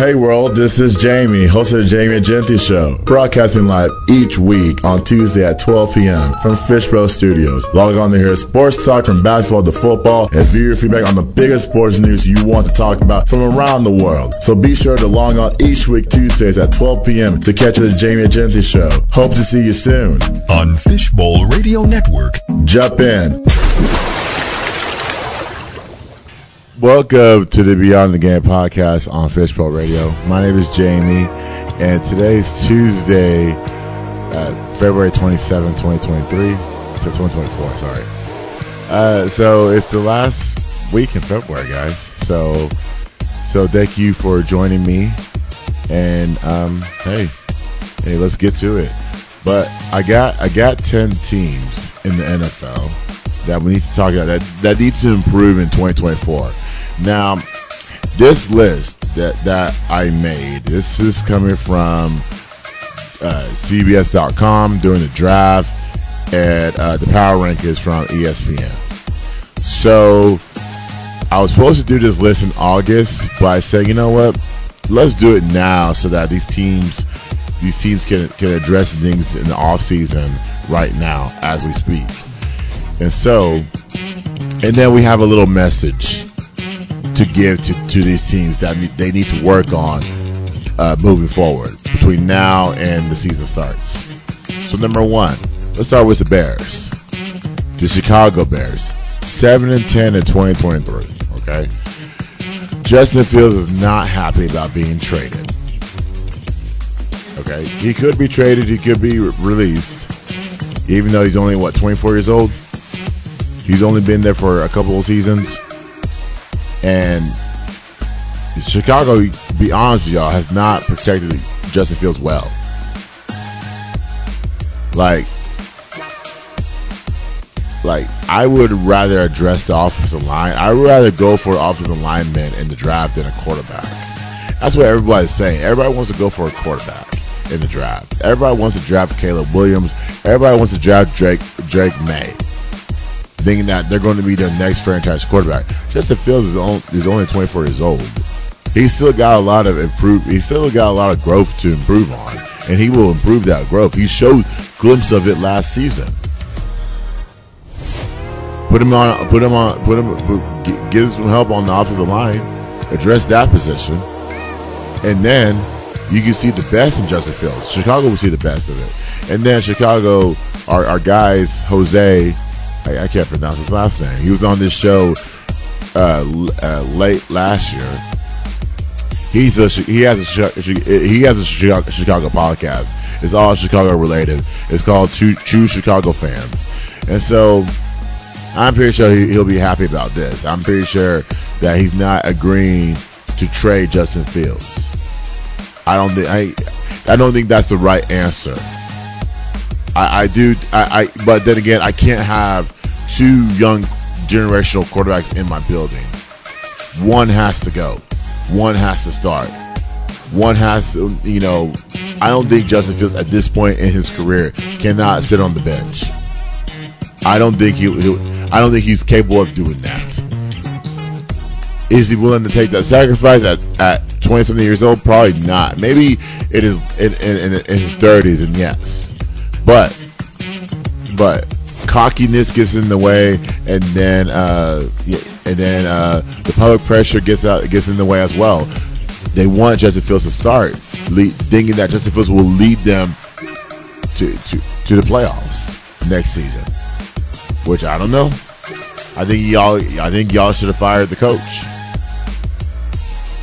Hey world, this is Jamie, host of the Jamie Egenti Show, broadcasting live each week on Tuesday at 12 p.m. from Fishbowl Studios. Log on to hear sports talk from basketball to football and view your feedback on the biggest sports news you want to talk about from around the world. So be sure to log on each week Tuesdays at 12 p.m. to catch the Jamie Egenti Show. Hope to see you soon on Fishbowl Radio Network. Jump in. Welcome to the Beyond the Game podcast on Fishbowl Radio. My name is Jamie, and today is Tuesday, uh, February 27, 2023. So 2024, sorry. Uh, so it's the last week in February, guys. So, so thank you for joining me. And um, hey, hey, let's get to it. But I got I got 10 teams in the NFL that we need to talk about that that need to improve in 2024. Now, this list that that I made, this is coming from uh, CBS.com during the draft, and uh, the power rank is from ESPN. So, I was supposed to do this list in August, but I said, you know what? Let's do it now so that these teams, these teams can can address things in the off season right now as we speak. And so, and then we have a little message to give to, to these teams that they need to work on uh, moving forward between now and the season starts. So number one, let's start with the Bears, the Chicago Bears, seven and ten in 2023. Okay, Justin Fields is not happy about being traded. Okay, he could be traded, he could be re- released, even though he's only what 24 years old. He's only been there for a couple of seasons and Chicago, to be honest with y'all, has not protected Justin Fields well. Like, like I would rather address the offensive line. I would rather go for offensive lineman in the draft than a quarterback. That's what everybody's saying. Everybody wants to go for a quarterback in the draft. Everybody wants to draft Caleb Williams. Everybody wants to draft Drake Drake Maye thinking that they're going to be their next franchise quarterback. Justin Fields is, is only 24 years old. He's still got a lot of improve. He's still got a lot of growth to improve on, and he will improve that growth. He showed glimpses of it last season. Put him on. Put him on. Put him. Put, give some help on the offensive line. Address that position, and then you can see the best in Justin Fields. Chicago will see the best of it, and then Chicago, our, our guys, Jose I, I, can't pronounce his last name. He was on this show uh, uh, late last year. He's a he has a he has a Chicago, podcast. It's all Chicago related. It's called True, True Chicago Fans, and so I'm pretty sure he, will be happy about this. I'm pretty sure that he's not agreeing to trade Justin Fields. I don't think I I don't think that's the right answer. I, I do. I, I, but then again, I can't have two young generational quarterbacks in my building. One has to go. One has to start. One has to, you know, I don't think Justin Fields at this point in his career cannot sit on the bench. I don't think he, he I don't think he's capable of doing that. Is he willing to take that sacrifice at, at 20 something years old? Probably not. Maybe it is in, in, in his 30s, and yes. But but cockiness gets in the way, and then uh, and then uh, the public pressure gets out gets in the way as well. They want Justin Fields to start, lead, thinking that Justin Fields will lead them to, to to the playoffs next season. Which I don't know. I think y'all I think y'all should have fired the coach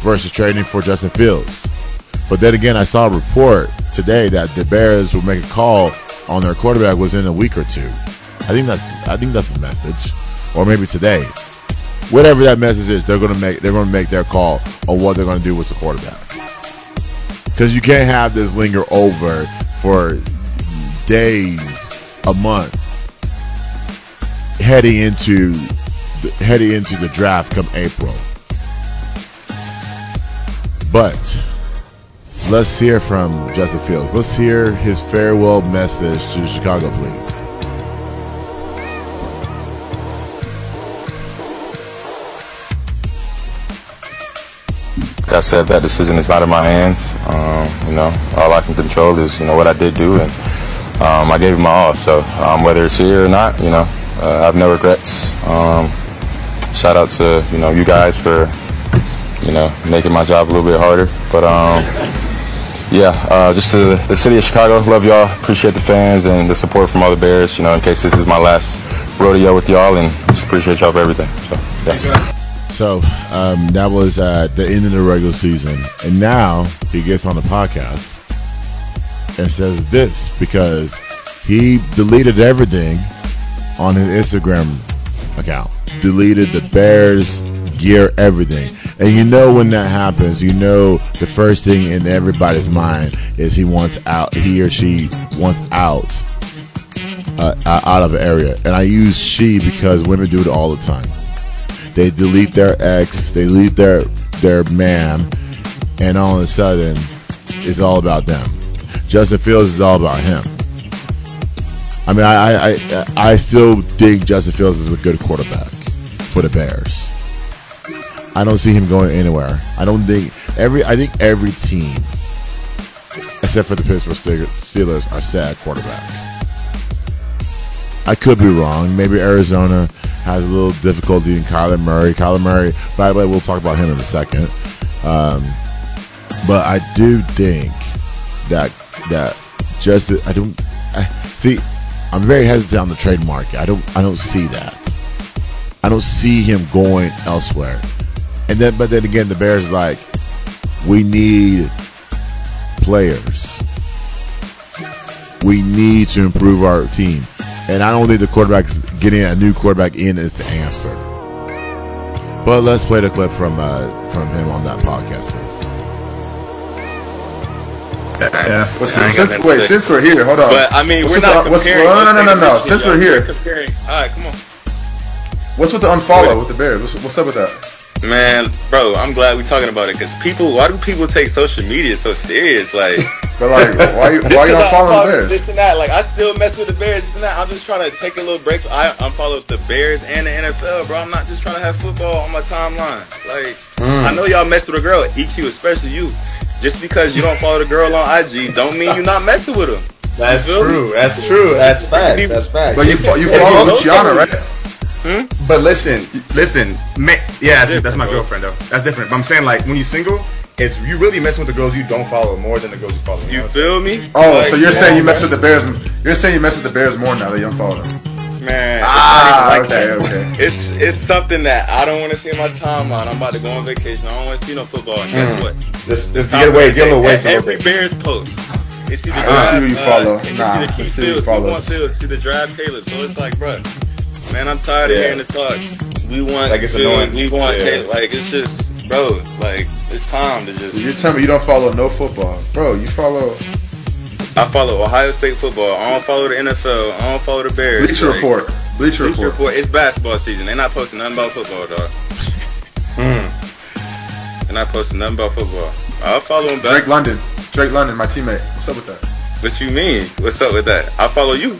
versus trading for Justin Fields. But then again, I saw a report today that the Bears will make a call on their quarterback within a week or two. I think that's I think that's the message, or maybe today. Whatever that message is, they're gonna make they're gonna make their call on what they're gonna do with the quarterback. Because you can't have this linger over for days, a month, heading into heading into the draft come April. But Let's hear from Justin Fields. Let's hear his farewell message to Chicago, please. I said, that decision is not in my hands. Um, you know, all I can control is you know what I did do, and um, I gave it my all. So um, whether it's here or not, you know, uh, I have no regrets. Um, shout out to you know you guys for you know making my job a little bit harder, but um, yeah, uh, just to the city of Chicago, love y'all. Appreciate the fans and the support from all the Bears. You know, in case this is my last rodeo with y'all, and just appreciate y'all for everything. So, yeah. So um, that was at the end of the regular season, and now he gets on the podcast and says this because he deleted everything on his Instagram account, deleted the Bears gear, everything. And you know when that happens, you know the first thing in everybody's mind is he wants out, he or she wants out, uh, out of an area. And I use she because women do it all the time. They delete their ex, they delete their their man, and all of a sudden, it's all about them. Justin Fields is all about him. I mean, I I, I still think Justin Fields is a good quarterback for the Bears. I don't see him going anywhere. I don't think every. I think every team, except for the Pittsburgh Steelers, are sad quarterback. I could be wrong. Maybe Arizona has a little difficulty in Kyler Murray. Kyler Murray, by the way, we'll talk about him in a second. Um, but I do think that that just I don't I, see. I'm very hesitant on the trade market. I don't I don't see that. I don't see him going elsewhere. And then, but then again, the Bears like, we need players. We need to improve our team, and I don't think the quarterback getting a new quarterback in is the answer. But let's play the clip from uh, from him on that podcast, please. Yeah. Well, since, since, wait, since we're here, hold on. But I mean, what's we're not the, what's, comparing. no, no, no, no, no. Since we're here, comparing. All right, come on. What's with the unfollow with the Bears? What's, what's up with that? Man, bro, I'm glad we're talking about it because people. Why do people take social media so serious? Like, but like, why why you unfollowing the Bears? This and that. Like, I still mess with the Bears. This and that. I'm just trying to take a little break. I unfollow the Bears and the NFL, bro. I'm not just trying to have football on my timeline. Like, mm. I know y'all mess with a girl, EQ, especially you. Just because you don't follow the girl on IG, don't mean you're not messing with them. That's true. That's true. That's facts. That's facts. But you you follow Luciana, right? Hmm? But listen, listen, yeah, that's, that's, my girlfriend though. That's different. But I'm saying like when you're single, it's you really messing with the girls you don't follow more than the girls you follow. You, you feel me? Oh, like, so you're yeah, saying you mess with the Bears? You're saying you mess with the Bears more now that you don't follow them? Man, ah, like okay, that. okay. It's it's something that I don't want to see in my timeline. I'm about to go on vacation. I don't want to see no football. And guess mm. what? This this get away, get away. Every Bears post. It's either I see who you follow. Uh, nah, it's either Keith Fields, Fields, Fields, to the draft Caleb. So it's like, bro, Man, I'm tired yeah. of hearing the talk. We want like it's annoying. We want yeah. like it's just bro, like it's time to just. You're telling me you don't follow no football, bro? You follow. I follow Ohio State football. I don't follow the NFL. I don't follow the Bears. Bleacher like, Report. Bleacher, Bleacher Report. Report. It's basketball season. They're not posting nothing about football, dog. Hmm. They're not posting nothing about football. I'll follow them back. Drake London. Drake London, my teammate. What's up with that? What you mean? What's up with that? I follow you.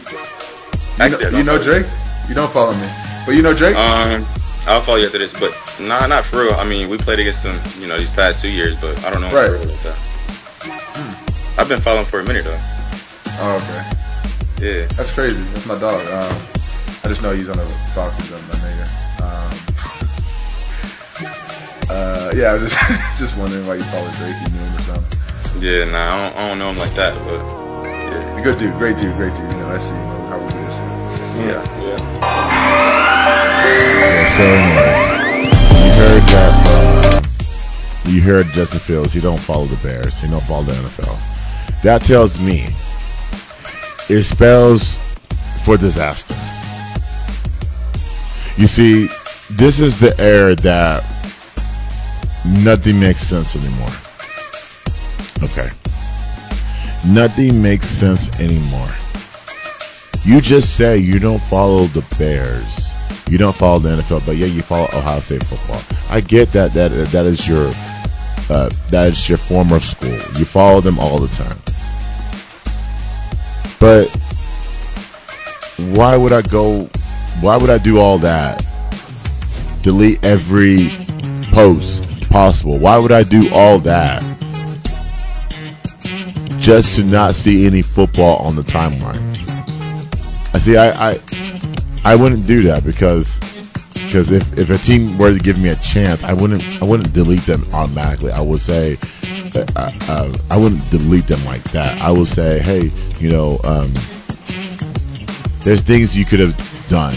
Actually, you know, you know Drake? You don't follow me, but you know Drake. Um, I'll follow you after this, but nah, not for real. I mean, we played against them, you know, these past two years, but I don't know right. for real like that. Hmm. I've been following for a minute though. Oh, okay. Yeah. That's crazy. That's my dog. Um, I just know he's on the Falcons, my nigga. Um, uh, yeah, I was just just wondering why you follow Drake. You knew him or something. Yeah, nah, I don't, I don't know him like that, but yeah. Good dude, great dude, great dude. You know, I see. You know, Yeah, yeah. Yeah. So, anyways, you heard that. Uh, you heard Justin Fields. He don't follow the Bears. He don't follow the NFL. That tells me it spells for disaster. You see, this is the era that nothing makes sense anymore. Okay. Nothing makes sense anymore. You just say you don't follow the Bears. You don't follow the NFL, but yeah, you follow Ohio State football. I get that that that is your uh, that is your former school. You follow them all the time. But why would I go? Why would I do all that? Delete every post possible? Why would I do all that just to not see any football on the timeline? I see. I I, I wouldn't do that because because if, if a team were to give me a chance, I wouldn't I wouldn't delete them automatically. I would say uh, uh, I wouldn't delete them like that. I would say, hey, you know, um, there's things you could have done.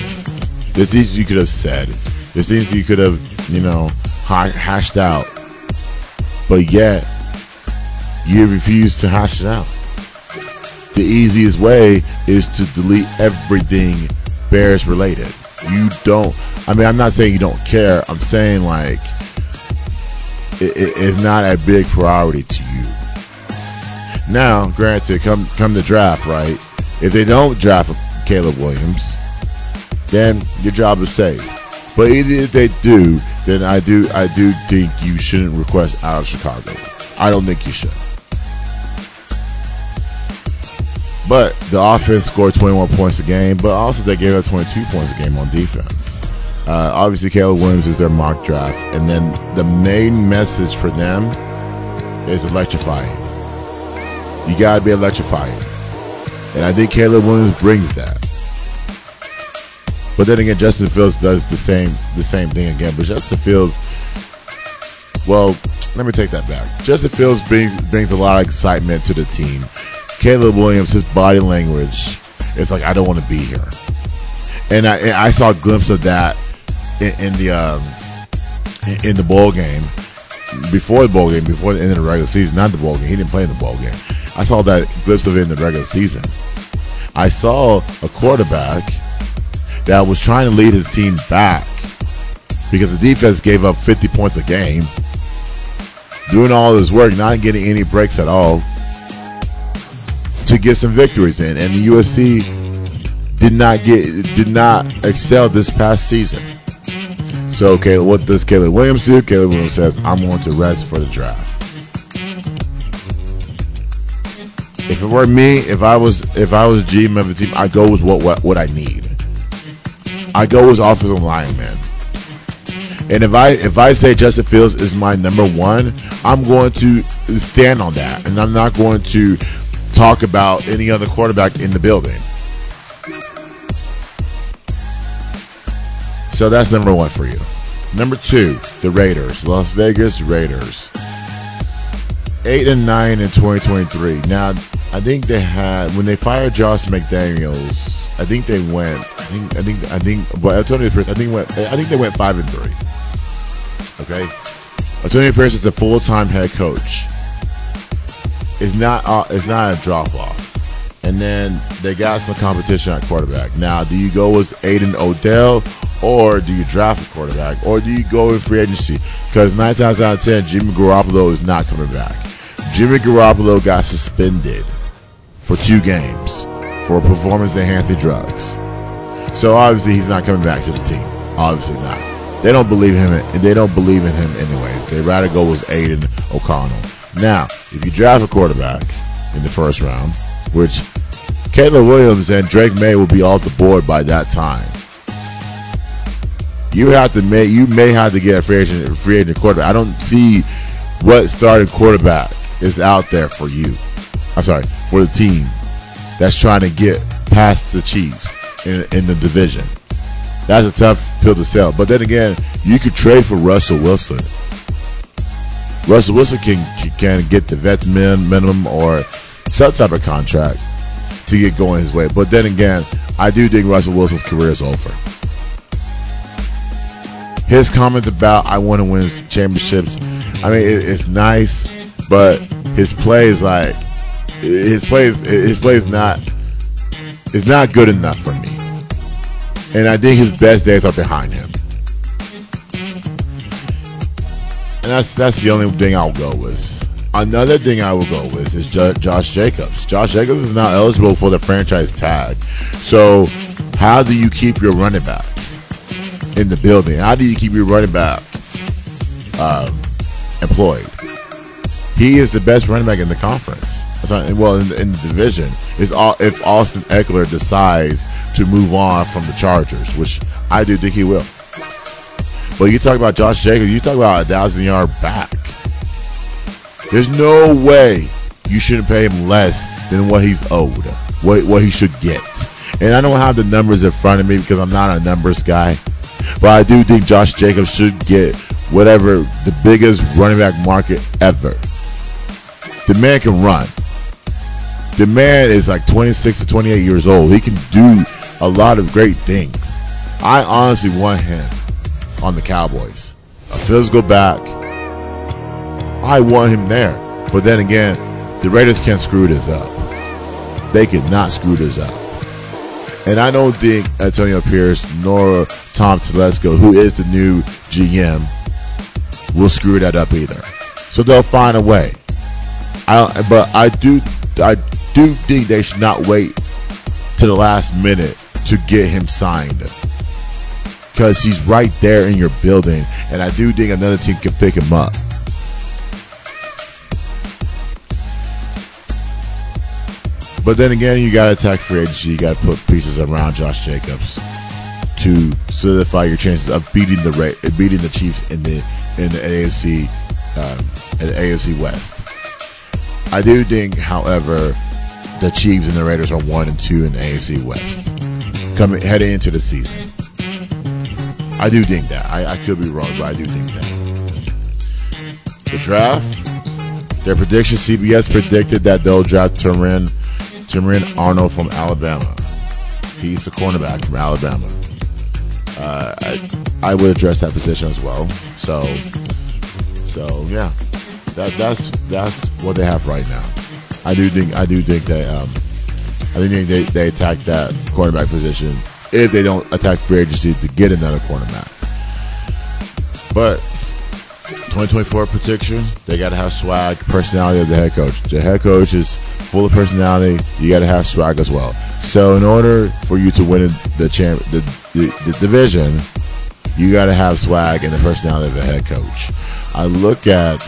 There's things you could have said. There's things you could have, you know, hashed out. But yet, you refuse to hash it out. The easiest way is to delete everything Bears related. You don't. I mean, I'm not saying you don't care. I'm saying like it, it, it's not a big priority to you. Now, granted, come come the draft, right? If they don't draft Caleb Williams, then your job is safe. But even if they do, then I do I do think you shouldn't request out of Chicago. I don't think you should. But the offense scored 21 points a game, but also they gave up 22 points a game on defense. Uh, obviously, Caleb Williams is their mock draft, and then the main message for them is electrifying. You gotta be electrifying, and I think Caleb Williams brings that. But then again, Justin Fields does the same the same thing again. But Justin Fields, well, let me take that back. Justin Fields brings brings a lot of excitement to the team. Caleb Williams, his body language, it's like I don't want to be here, and I and I saw a glimpse of that in, in the um, in, the bowl game before the bowl game, before the end of the regular season. Not the bowl game; he didn't play in the bowl game. I saw that glimpse of it in the regular season. I saw a quarterback that was trying to lead his team back because the defense gave up 50 points a game, doing all his work, not getting any breaks at all to get some victories in. And the USC did not get did not excel this past season. So, okay, what does Caleb Williams do? Caleb Williams says, "I'm going to rest for the draft." If it were me, if I was if I was GM of the team, I go with what what what I need. I go with offensive lineman. And if I if I say Justin Fields is my number one, I'm going to stand on that, and I'm not going to talk about any other quarterback in the building. So that's number one for you. Number two, the Raiders, Las Vegas Raiders, eight and nine in 2023. Now, I think they had when they fired Josh McDaniels. I think they went. I think. I think. I think. But Antonio Pierce. I think went. I think they went five and three. Okay. Antonio Pierce is the full time head coach. It's not. Uh, it's not a drop off. And then they got some competition at quarterback. Now, do you go with Aiden O'Dell or do you draft a quarterback or do you go in free agency? Because nine times out of ten, Jimmy Garoppolo is not coming back. Jimmy Garoppolo got suspended for two games for performance enhancing drugs. So obviously he's not coming back to the team. Obviously not. They don't believe him. They don't believe in him anyways. They rather go with Aidan O'Connell. Now, if you draft a quarterback in the first round, which Caleb Williams and Drake Maye will be off the board by that time. You have to make you may have to get a free agent free agent quarterback. I don't see what starting quarterback is out there for you. I'm sorry, for the team that's trying to get past the Chiefs in, in the division. That's a tough pill to sell. But then again, you could trade for Russell Wilson. Russell Wilson can can get the vet minimum or some type of contract to get going his way. But then again, I do think Russell Wilson's career is over. His comment about I want to win championships, I mean, it, it's nice, but his play is like his play is his play is not is not good enough for me. And I think his best days are behind him. And that's that's the only thing I'll go with. Another thing I will go with is jo- Josh Jacobs. Josh Jacobs is not eligible for the franchise tag. So, how do you keep your running back in the building? How do you keep your running back um, employed? He is the best running back in the conference. Well, in the, in the division, is all if Austin Ekeler decides to move on from the Chargers, which I do think he will. But you talk about Josh Jacobs, you talk about a thousand yard back. There's no way you shouldn't pay him less than what he's owed, what, what he should get. And I don't have the numbers in front of me because I'm not a numbers guy. But I do think Josh Jacobs should get whatever the biggest running back market ever. The man can run. The man is like 26 to 28 years old. He can do a lot of great things. I honestly want him on the Cowboys. A physical back. I want him there. But then again, the Raiders can't screw this up. They cannot screw this up. And I don't think Antonio Pierce nor Tom Telesco, who is the new GM, will screw that up either. So they'll find a way. I, but I do, I do think they should not wait to the last minute to get him signed because he's right there in your building, and I do think another team can pick him up. But then again, you got to attack free agency. You got to put pieces around Josh Jacobs to solidify your chances of beating the beating the Chiefs in the in the AFC um, in the AFC West. I do think, however, the Chiefs and the Raiders are one and two in the AFC West coming heading into the season. I do think that. I, I could be wrong, but I do think that. The draft, their prediction, CBS predicted that they'll draft Terrion, Terrion Arnold from Alabama. He's the cornerback from Alabama. Uh, I, I would address that position as well. So, so yeah, that that's that's what they have right now. I do think I do think they um, I think they they attack that cornerback position if they don't attack free agency to get another cornerback. But 2024 prediction, they got to have swag, personality of the head coach. The head coach is full of personality. You got to have swag as well. So in order for you to win the champ, the, the, the division, you got to have swag and the personality of the head coach. I look at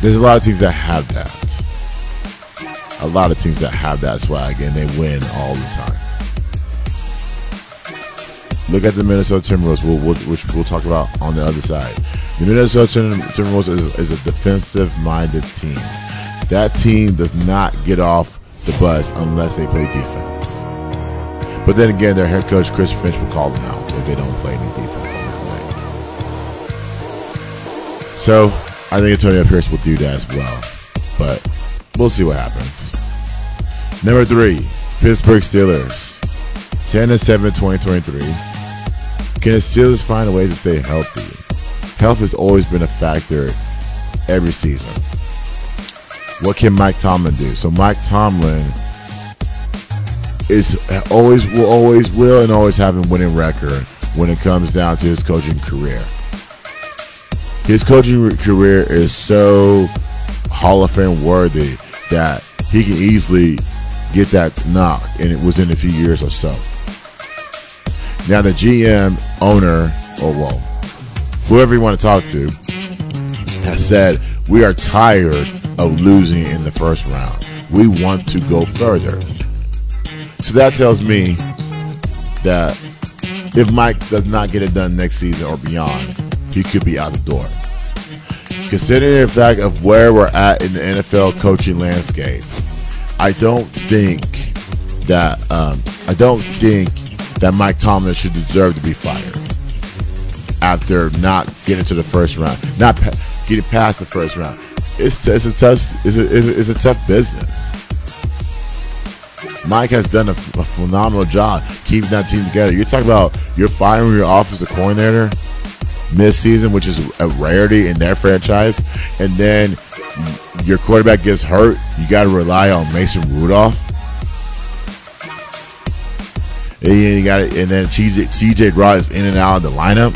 there's a lot of teams that have that. A lot of teams that have that swag and they win all the time. Look at the Minnesota Timberwolves, we'll, we'll, which we'll talk about on the other side. The Minnesota Timberwolves is, is a defensive-minded team. That team does not get off the bus unless they play defense. But then again, their head coach Chris Finch will call them out if they don't play any defense on that night. So I think Antonio Pierce will do that as well. But we'll see what happens. Number three, Pittsburgh Steelers. 10 and 7 2023. Can the Steelers find a way to stay healthy? Health has always been a factor every season. What can Mike Tomlin do? So Mike Tomlin is always will always will and always have a winning record when it comes down to his coaching career. His coaching career is so Hall of Fame worthy that he can easily get that knock, and it was in a few years or so. Now the GM, owner, or well, whoever you want to talk to, has said we are tired of losing in the first round. We want to go further. So that tells me that if Mike does not get it done next season or beyond, he could be out the door. Considering the fact of where we're at in the NFL coaching landscape, I don't think that um, I don't think that Mike Tomlin should deserve to be fired after not getting to the first round, not pa- getting past the first round. It's, it's a tough it's a, it's a tough business. Mike has done a, phenomenal job keeping that team together. You're talking about you're firing your offensive coordinator mid-season, which is a rarity in their franchise, and then your quarterback gets hurt. You got to rely on Mason Rudolph. And got and then CJ, CJ Rod is in and out of the lineup,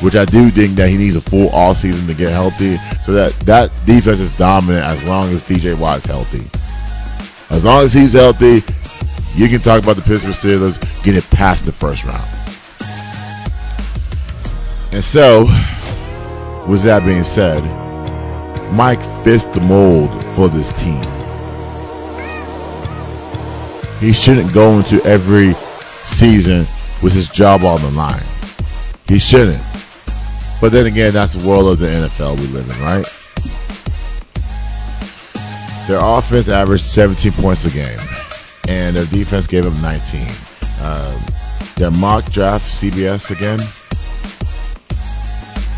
which I do think that he needs a full all season to get healthy. So that that defense is dominant as long as DJ is healthy. As long as he's healthy, you can talk about the Pittsburgh Steelers getting past the first round. And so, with that being said, Mike fits the mold for this team. He shouldn't go into every season with his job on the line. He shouldn't. But then again, that's the world of the NFL we live in, right? Their offense averaged 17 points a game, and their defense gave them 19. Um, their mock draft, CBS again,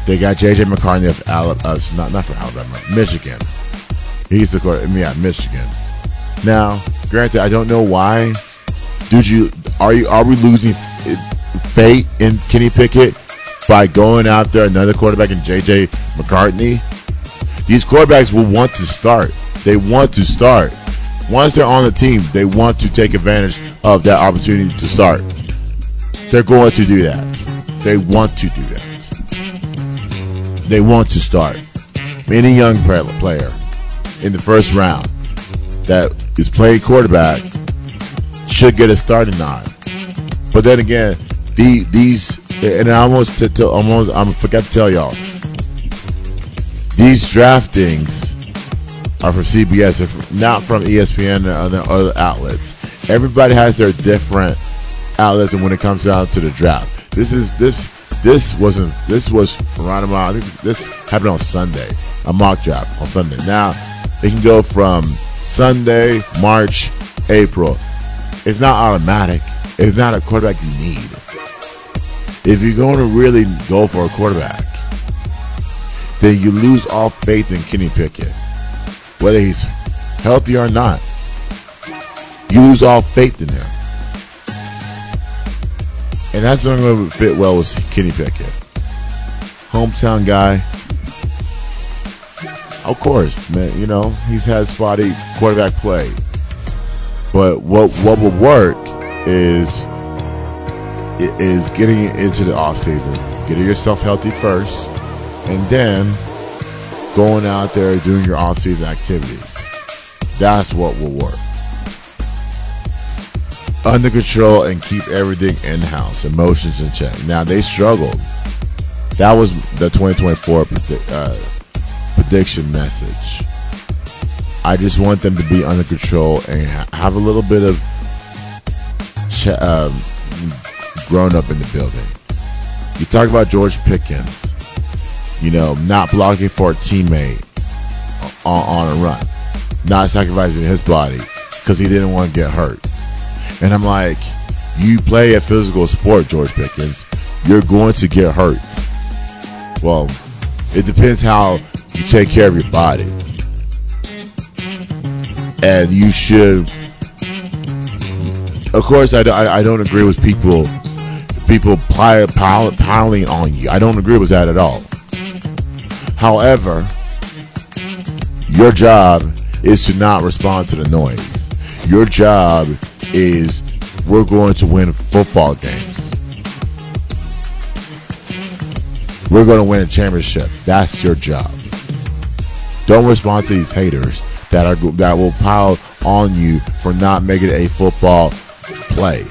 they got JJ McCarthy of Alabama, uh, not not from Alabama, Michigan. He's the quarter, yeah, Michigan. Now, granted, I don't know why. Did you are you are we losing faith in Kenny Pickett by going out there another quarterback in JJ McCarthy? These quarterbacks will want to start. They want to start. Once they're on the team, they want to take advantage of that opportunity to start. They're going to do that. They want to do that. They want to start. Any young player in the first round that is playing quarterback should get a starting nod. But then again, the, these and I almost to, to almost I forgot to tell y'all these draftings are from CBS, not from ESPN and other, other outlets. Everybody has their different outlets, and when it comes down to the draft, this is this this wasn't this was around. I think this happened on Sunday, a mock draft on Sunday. Now they can go from Sunday, March, April. It's not automatic. It's not a quarterback you need. If you're going to really go for a quarterback, then you lose all faith in Kenny Pickett whether he's healthy or not. You lose all faith in him. And that's only way would fit well with Kenny Pickett. Hometown guy. Of course, man, you know, he's had spotty quarterback play. But what what would work is is getting into the off season, getting yourself healthy first, and then going out there doing your off-season activities. That's what will work. Under control and keep everything in-house, emotions in check. Now they struggled. That was the 2024 predi- uh, prediction message. I just want them to be under control and ha- have a little bit of ch- um, grown up in the building. You talk about George Pickens you know, not blocking for a teammate on, on a run, not sacrificing his body because he didn't want to get hurt. And I'm like, you play a physical sport, George Pickens, you're going to get hurt. Well, it depends how you take care of your body. And you should, of course, I, I, I don't agree with people people piling on you. I don't agree with that at all. However, your job is to not respond to the noise. Your job is we're going to win football games. We're going to win a championship. That's your job. Don't respond to these haters that are that will pile on you for not making a football play.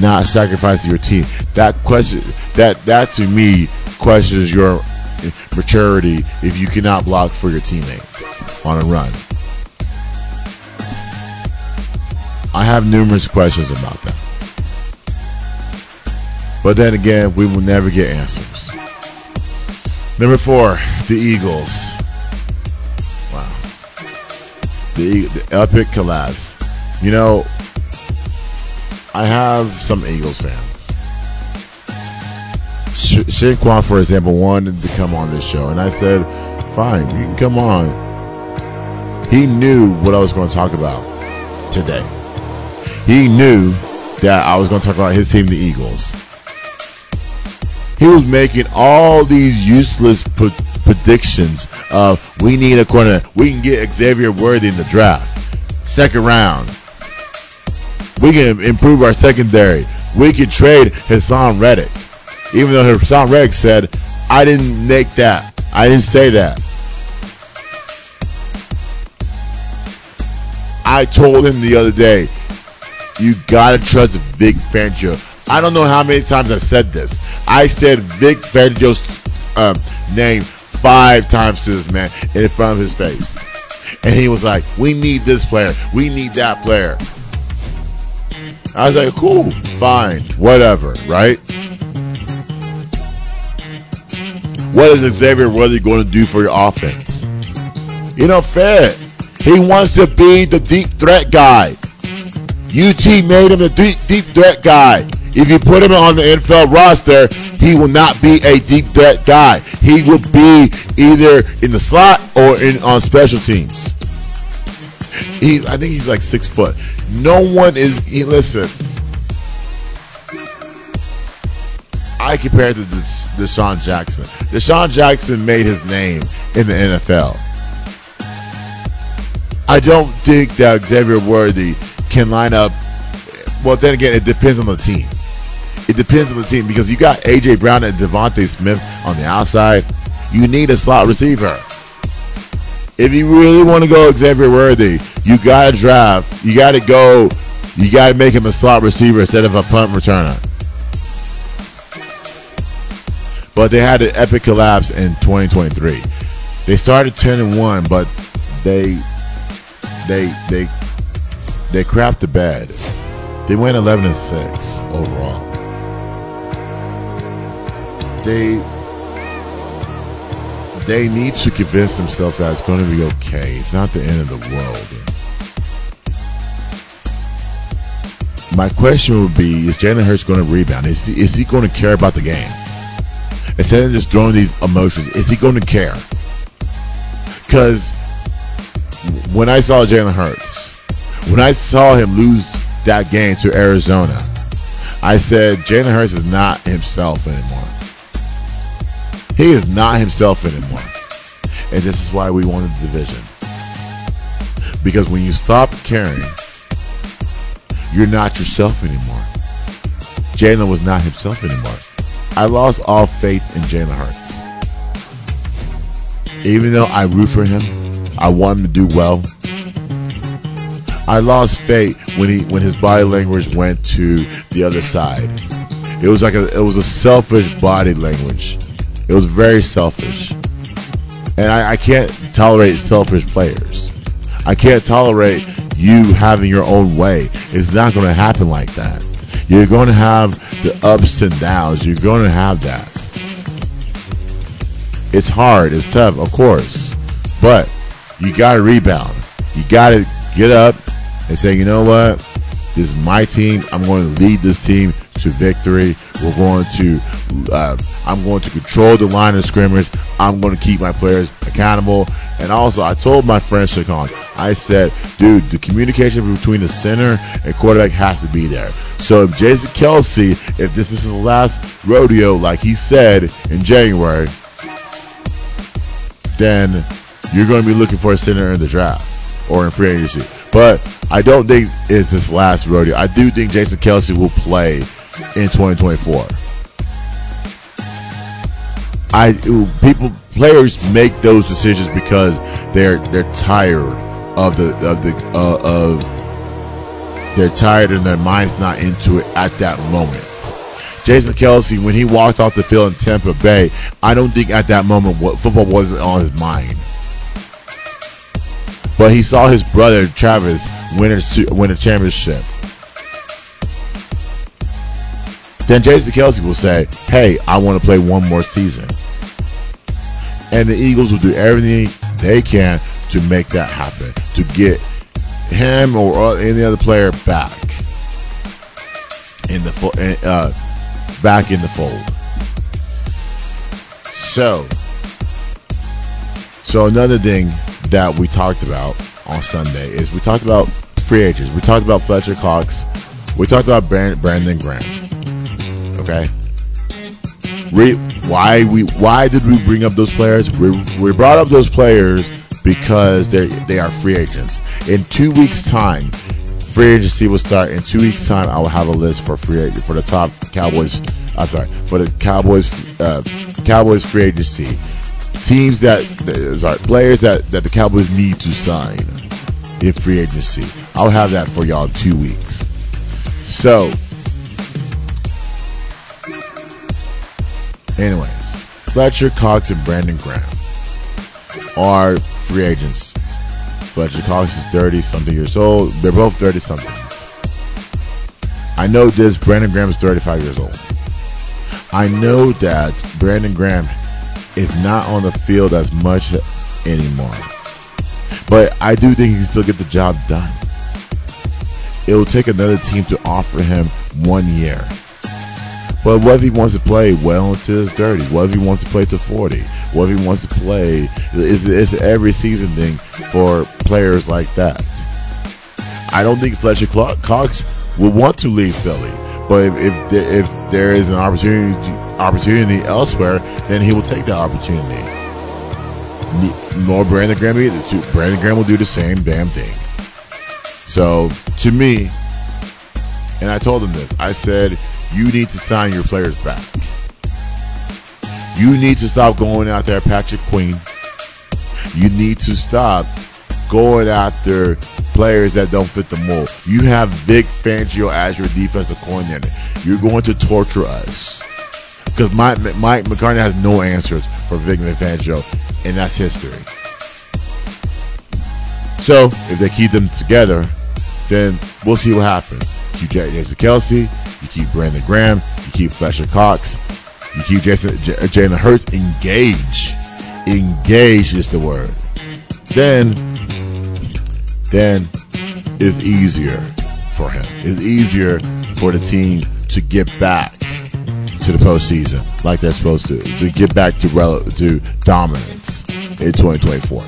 Not sacrificing your team. That question that that to me questions your maturity if you cannot block for your teammates on a run? I have numerous questions about that. But then again, we will never get answers. Number four, the Eagles. The, the epic collapse. You know, I have some Eagles fans. Saquon, for example, wanted to come on this show, and I said, "Fine, you can come on." He knew what I was going to talk about today. He knew that I was going to talk about his team, the Eagles. He was making all these useless predictions of we need a corner, we can get Xavier Worthy in the draft, second round. We can improve our secondary. We could trade Haason Reddick. Even though Haason Reddick said, I didn't make that. I didn't say that. I told him the other day, you gotta trust Vic Fangio. I don't know how many times I said this. I said Vic Fangio's um, name five times to this man in front of his face. And he was like, we need this player. We need that player. I was like, cool, fine, whatever, right? What is Xavier Worthy going to do for your offense? You know, fair. He wants to be the deep threat guy. UT made him the deep, deep threat guy. If you put him on the NFL roster, he will not be a deep threat guy. He will be either in the slot or in on special teams. He, I think he's like six foot. No one is. He, listen, I compare to this, DeSean Jackson. DeSean Jackson made his name in the NFL. I don't think that Xavier Worthy can line up. Well, then again, it depends on the team. It depends on the team because you got AJ Brown and DeVonta Smith on the outside. You need a slot receiver. If you really want to go Xavier Worthy, you got to draft. You got to go. You got to make him a slot receiver instead of a punt returner. But they had an epic collapse in 2023. They started 10 and 1, but they they they they crapped the bed. They went 11 and 6 overall. They they need to convince themselves that it's going to be okay. It's not the end of the world. My question would be: Is Jalen Hurts going to rebound? Is he, is he going to care about the game? Instead of just throwing these emotions, is he going to care? Because when I saw Jalen Hurts, when I saw him lose that game to Arizona, I said Jalen Hurts is not himself anymore. He is not himself anymore. And this is why we won the division. Because when you stop caring, you're not yourself anymore. Jalen was not himself anymore. I lost all faith in Jalen Hurts. Even though I root for him, I want him to do well. I lost faith when he when his body language went to the other side. It was like a it was a selfish body language. It was very selfish. And I, I can't tolerate selfish players. I can't tolerate you having your own way. It's not going to happen like that. You're going to have the ups and downs. You're going to have that. It's hard. It's tough, of course. But you got to rebound. You got to get up and say, you know what? This is my team. I'm going to lead this team to victory. We're going to, uh, I'm going to control the line of scrimmage. I'm going to keep my players accountable. And also, I told my friend Shakon, I said, dude, the communication between the center and quarterback has to be there. So if Jason Kelce, if this is his last rodeo, like he said in January, then you're going to be looking for a center in the draft or in free agency. But I don't think it's this last rodeo. I do think Jason Kelce will play in 2024. I people players make those decisions because they're they're tired of the of the uh, of they're tired and their mind's not into it at that moment. Jason Kelce, when he walked off the field in Tampa Bay, I don't think at that moment what football wasn't on his mind. But he saw his brother Travis win a, win a championship. Then Jason Kelce will say, "Hey, I want to play one more season." And the Eagles will do everything they can to make that happen, to get him or any other player back in the uh, back in the fold. So, so another thing that we talked about on Sunday is we talked about free agents. We talked about Fletcher Cox. We talked about Brandon Graham. Okay. Why we why did we bring up those players? We, we brought up those players because they they are free agents. In two weeks' time, free agency will start. In two weeks' time, I will have a list for free for the top Cowboys. I'm sorry for the Cowboys uh, Cowboys free agency teams that sorry players that that the Cowboys need to sign in free agency. I'll have that for y'all in two weeks. So, anyways, Fletcher Cox and Brandon Graham are free agents. Fletcher Cox is 30 something years old. They're both 30 something. I know this. Brandon Graham is 35 years old. I know that Brandon Graham is not on the field as much anymore. But I do think he can still get the job done. It will take another team to offer him one year. But what if he wants to play well until it's dirty? What if he wants to play to 40? What if he wants to play? It's, it's every season thing for players like that. I don't think Fletcher Cox would want to leave Philly. But if if there, if there is an opportunity opportunity elsewhere, then he will take that opportunity. More Brandon Graham either. Brandon Graham will do the same damn thing. So to me, and I told him this. I said you need to sign your players back. You need to stop going out there, Patrick Queen. You need to stop going after players that don't fit the mold. You have Vic Fangio as your defensive coordinator. You're going to torture us. Because Mike, Mike McCarthy has no answers for Vic Fangio, and that's history. So, if they keep them together, then we'll see what happens. You keep Jason Kelce, you keep Brandon Graham, you keep Fletcher Cox, you keep Jason uh, Jalen Hurts engage. Engage is the word. Then then it's easier for him. It's easier for the team to get back to the postseason like they're supposed to, to get back to rel- to dominance in 2024.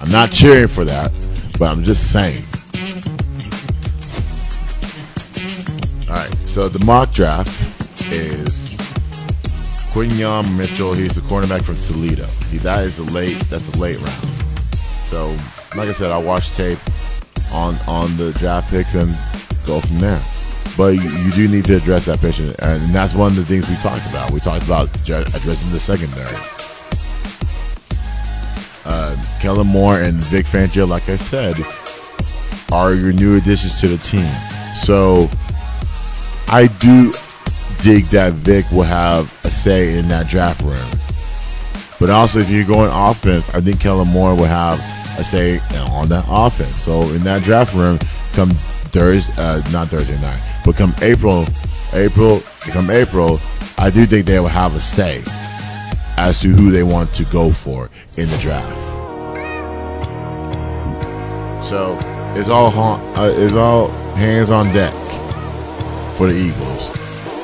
I'm not cheering for that, but I'm just saying. All right, so the mock draft is Quinyon Mitchell. He's the cornerback from Toledo. He, that is a late. That's a late round. So like I said, I watch tape on on the draft picks and go from there. But you, you do need to address that position, and that's one of the things we talked about. We talked about addressing the secondary. Uh, Kellen Moore and Vic Fangio, like I said, are your new additions to the team. So I do dig that Vic will have a say in that draft room. But also, if you're going offense, I think Kellen Moore will have a say on that offense. So in that draft room, come Thursday, uh, not Thursday night, but come April, April, come April, I do think they will have a say as to who they want to go for in the draft. So it's all uh, it's all hands on deck for the Eagles,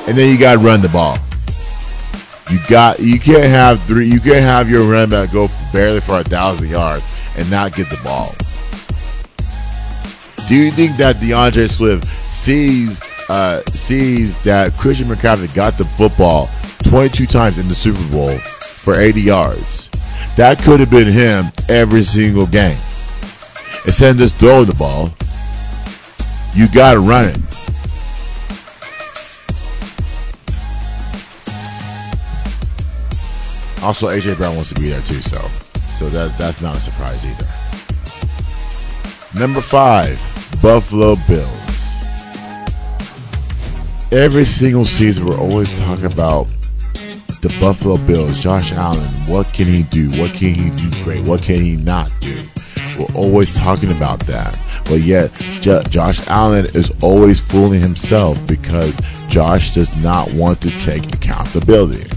and then you got to run the ball. You got you can't have three. You can't have your running back go barely for a thousand yards and not get the ball? Do you think that D'Andre Swift sees uh, sees that Christian McCaffrey got the football 22 times in the Super Bowl for 80 yards? That could have been him every single game. Instead of just throwing the ball, you got to run it. Also, AJ Brown wants to be there too, so so that that's not a surprise either. Number five, Buffalo Bills. Every single season, we're always talking about the Buffalo Bills. Josh Allen, what can he do? What can he do great? What can he not do? We're always talking about that. But yet, J- Josh Allen is always fooling himself because Josh does not want to take accountability.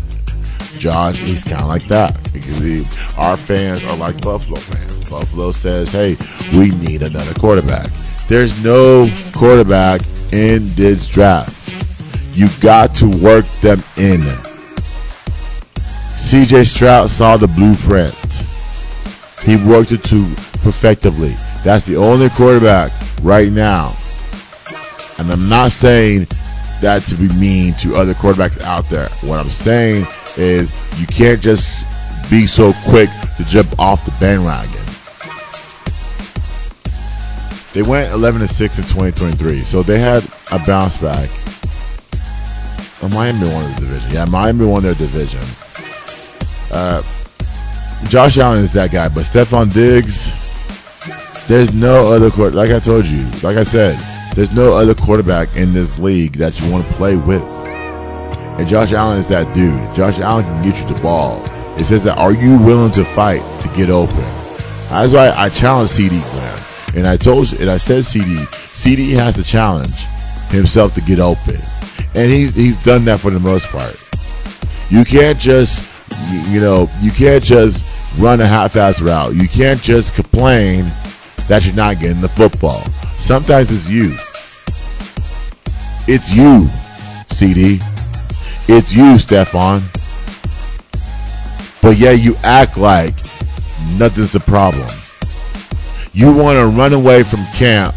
Josh, he's kind of like that because he, our fans are like Buffalo fans. Buffalo says, "Hey, we need another quarterback." There's no quarterback in this draft. You got to work them in. CJ Stroud saw the blueprint. He worked it to perfectively. That's the only quarterback right now. And I'm not saying that to be mean to other quarterbacks out there. What I'm saying is you can't just be so quick to jump off the bandwagon. They went 11 to 6 in 2023, so they had a bounce back. Or Miami won the division. Yeah, Miami won their division. Uh, Josh Allen is that guy, but Stefon Diggs, there's no other court. Like I told you, like I said, there's no other quarterback in this league that you want to play with. And Josh Allen is that dude. Josh Allen can get you the ball. It says that are you willing to fight to get open? That's why I challenged CD Glenn. And I told and I said CD, CD has to challenge himself to get open. And he's he's done that for the most part. You can't just you, know, you can't just run a half-ass route. You can't just complain that you're not getting the football. Sometimes it's you. It's you, CD. It's you, Stefon. But yeah, you act like nothing's the problem. You want to run away from camp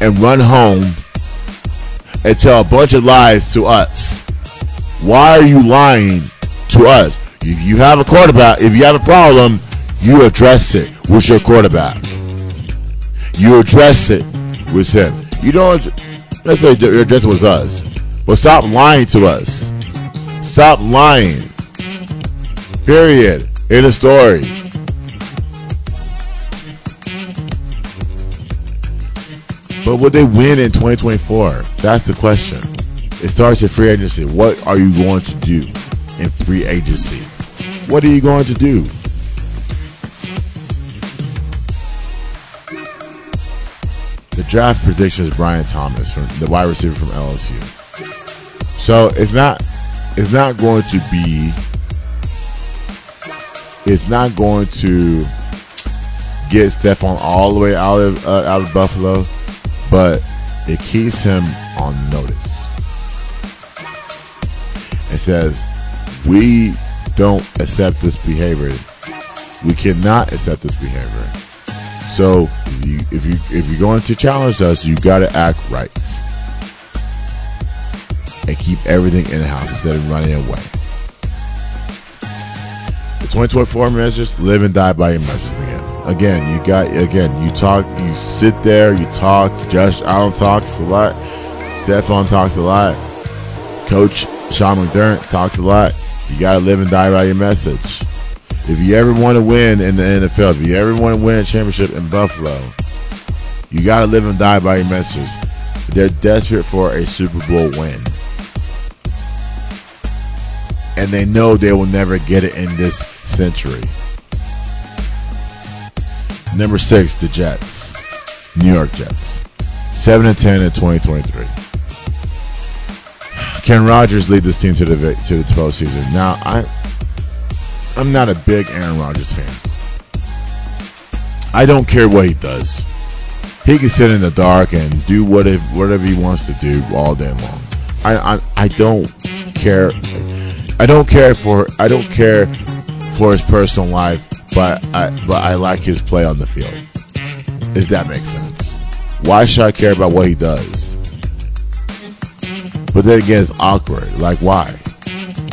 and run home and tell a bunch of lies to us. Why are you lying to us? If you have a quarterback, if you have a problem, you address it with your quarterback. You address it with him. You don't Let's say necessarily address with us. But stop lying to us. Stop lying. Period. In the story. But would they win in 2024? That's the question. It starts at free agency. What are you going to do in free agency? What are you going to do? The draft prediction is Brian Thomas, from the wide receiver from LSU. So it's not it's not going to be it's not going to get Stefon all the way out of uh, out of Buffalo, but it keeps him on notice. It says we don't accept this behavior. We cannot accept this behavior. So if you if you if you're going to challenge us, you got to act right and keep everything in the house instead of running away. The 2024 measures live and die by your message again. Again, you got again. You talk. You sit there. You talk. Josh Allen talks a lot. Stefon talks a lot. Coach Sean McDermott talks a lot. You got to live and die by your message. If you ever want to win in the NFL, if you ever want to win a championship in Buffalo, you got to live and die by your message. They're desperate for a Super Bowl win. And they know they will never get it in this century. Number six, the Jets. New York Jets. 7 and 10 in 2023. Can Rodgers lead this team to the to the postseason? Now, I I'm not a big Aaron Rodgers fan. I don't care what he does. He can sit in the dark and do whatever whatever he wants to do all day long. I I, I don't care. I don't care for I don't care for his personal life, but I but I like his play on the field. If that makes sense. Why should I care about what he does? But then again, it's awkward. Like why?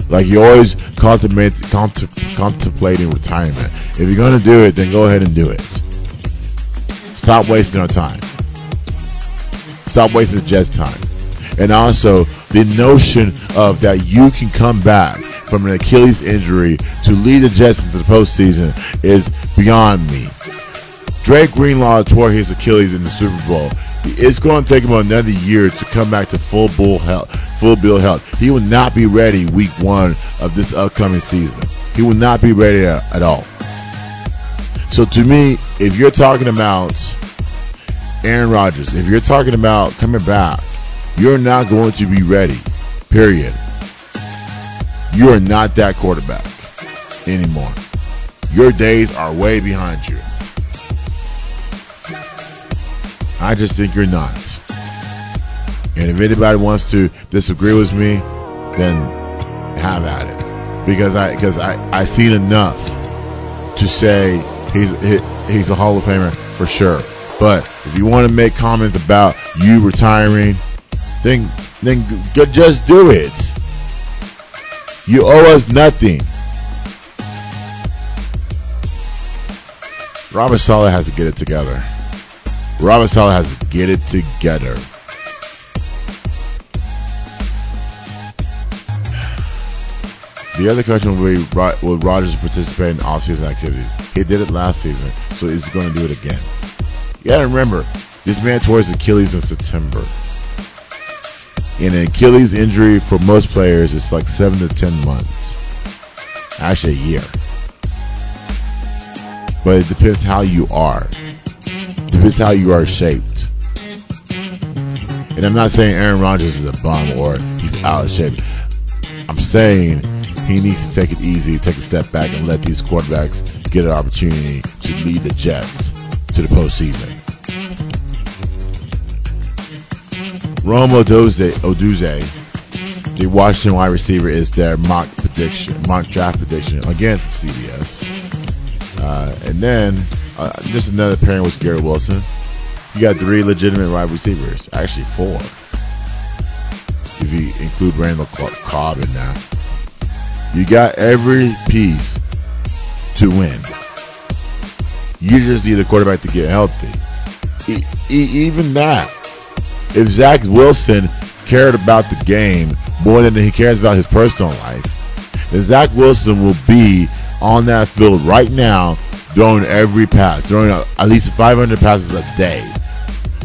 Like you're always contemplate, contem- contemplating retirement. If you're gonna do it, then go ahead and do it. Stop wasting our time. Stop wasting the Jets' time. And also the notion of that you can come back from an Achilles injury to lead the Jets into the postseason is beyond me. Drake Greenlaw tore his Achilles in the Super Bowl. It's going to take him another year to come back to full bull health, full bill health. He will not be ready week one of this upcoming season. He will not be ready at, at all. So to me, if you're talking about Aaron Rodgers, if you're talking about coming back, you're not going to be ready. Period. You are not that quarterback anymore. Your days are way behind you. I just think you're not. And if anybody wants to disagree with me, then have at it. Because I because I I seen enough to say he's he, he's a Hall of Famer for sure. But if you want to make comments about you retiring, then then just do it. You owe us nothing. Robert Saleh has to get it together. Robert Saleh has to get it together. The other question will be will Rodgers participate in off-season activities? He did it last season, so he's going to do it again. You got to remember, this man tore his Achilles in September. And an Achilles injury for most players is like seven to ten months. Actually, a year. But it depends how you are. It Depends how you are shaped. And I'm not saying Aaron Rodgers is a bum or he's out of shape. I'm saying he needs to take it easy, take a step back, and let these quarterbacks get an opportunity to lead the Jets to the postseason. Rome Odunze, Odunze, the Washington wide receiver, is their mock prediction, mock draft prediction again from CBS. Uh, and then uh, just another pairing with Garrett Wilson. You got three legitimate wide receivers, actually four, if you include Randall Cobb in that. You got every piece to win. You just need the quarterback to get healthy. E- e- even that, if Zach Wilson cared about the game more than he cares about his personal life, then Zach Wilson will be on that field right now, throwing every pass, throwing at least 500 passes a day,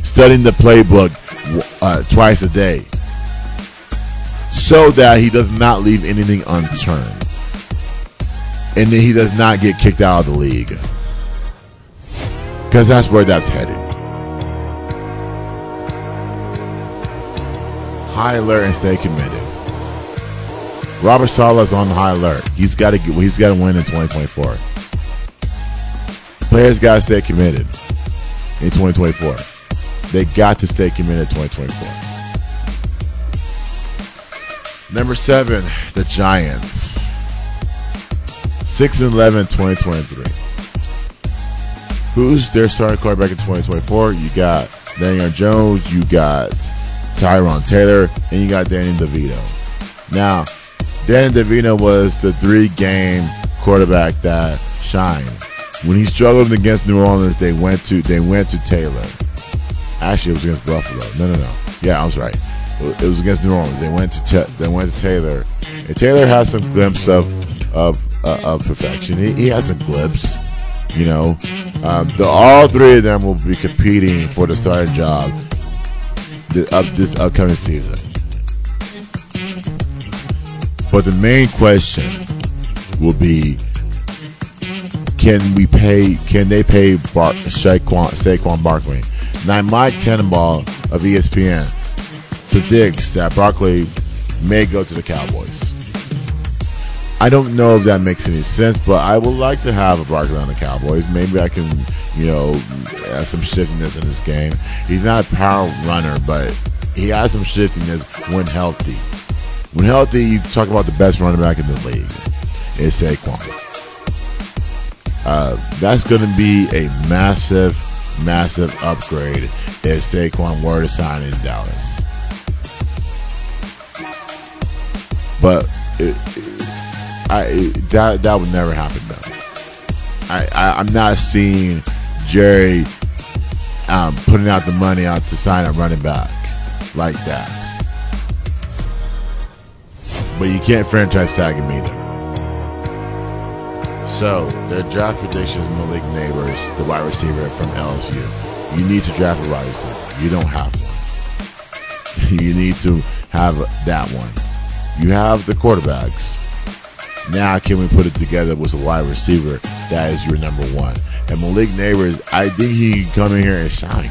studying the playbook uh, twice a day, so that he does not leave anything unturned. And then he does not get kicked out of the league. Because that's where that's headed. High alert and stay committed. Robert Saleh's on high alert. He's got to. He's got to win in 2024. Players got to stay committed in 2024. They got to stay committed in 2024. Number seven, the Giants. 6 and 11, 2023. Who's their starting quarterback in 2024? You got Daniel Jones, you got Tyrod Taylor, and you got Danny DeVito. Now, Danny DeVito was the three game quarterback that shined. When he struggled against New Orleans, they went to they went to Taylor. Actually, it was against Buffalo. No, no, no. Yeah, I was right. It was against New Orleans. They went to they went to Taylor, and Taylor has some glimpse of of uh, of perfection. He, he has a glimpse. You know, um, the, all three of them will be competing for the starting job the, up this upcoming season. But the main question will be: Can we pay? Can they pay Bar- Saquon, Saquon Barkley? Now, Mike Tannenbaum of ESPN predicts that Barkley may go to the Cowboys. I don't know if that makes any sense, but I would like to have a Barkley on the Cowboys. Maybe I can, you know, have some shiftiness in this game. He's not a power runner, but he has some shiftiness when healthy. When healthy, you talk about the best running back in the league. It's Saquon. Uh, that's going to be a massive, massive upgrade if Saquon were to sign in Dallas. But it, I that that would never happen though. I, I am not seeing Jerry um, putting out the money out to sign a running back like that. But you can't franchise tag him either. So the draft predictions, Malik Neighbors, the wide receiver from LSU. You need to draft a wide receiver. You don't have one. you need to have that one. You have the quarterbacks. Now, can we put it together with a wide receiver that is your number one? And Malik Neighbors, I think he can come in here and shine.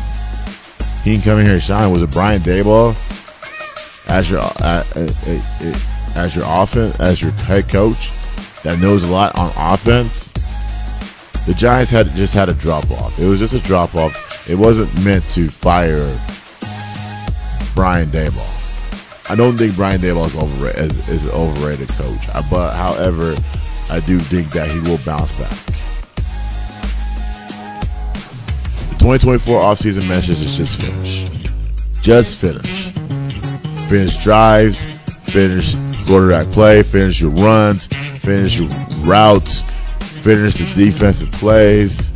He can come in here and shine. Was it Brian Daboll as your uh, uh, uh, as your offense as your head coach that knows a lot on offense? The Giants had just had a drop off. It was just a drop off. It wasn't meant to fire Brian Daboll. I don't think Brian Daboll is, overrated, is, is an overrated coach. But however, I do think that he will bounce back. 2024 offseason message is just finish. Just finish. Finish drives, finish quarterback play, finish your runs, finish your routes, finish the defensive plays,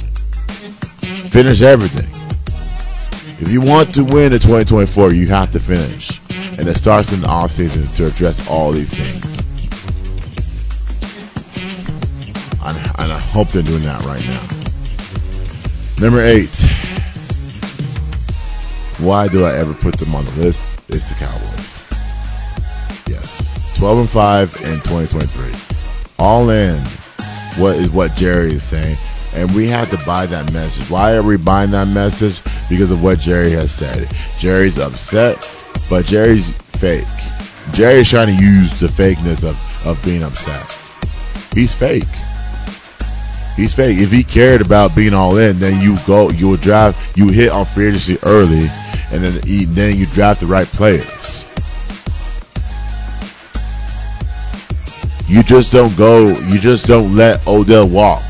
finish everything. If you want to win in 2024, you have to finish. And it starts in the off season to address all these things. And I hope they're doing that right now. Number eight. Why do I ever put them on the list? It's the Cowboys. Yes. 12 and 5 in 2023. All in. What is what Jerry is saying. And we have to buy that message. Why are we buying that message? Because of what Jerry has said. Jerry's upset but Jerry's fake. Jerry's trying to use the fakeness of, of being upset. He's fake. He's fake. If he cared about being all in, then you go, you would draft, you hit on free agency early, and then he, then you draft the right players. You just don't go. You just don't let Odell walk.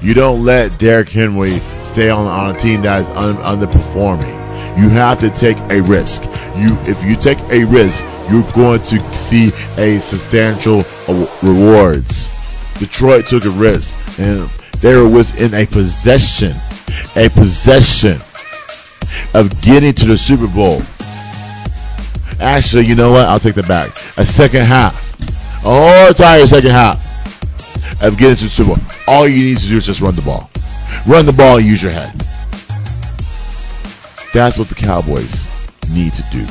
You don't let Derrick Henry stay on, on a team that is un, underperforming. You have to take a risk. You, if you take a risk, you're going to see a substantial rewards. Detroit took a risk, and they were within a possession, a possession of getting to the Super Bowl. Actually, you know what? I'll take that back. A second half, whole entire second half of getting to the Super Bowl. All you need to do is just run the ball. Run the ball and use your head. That's what the Cowboys need to do.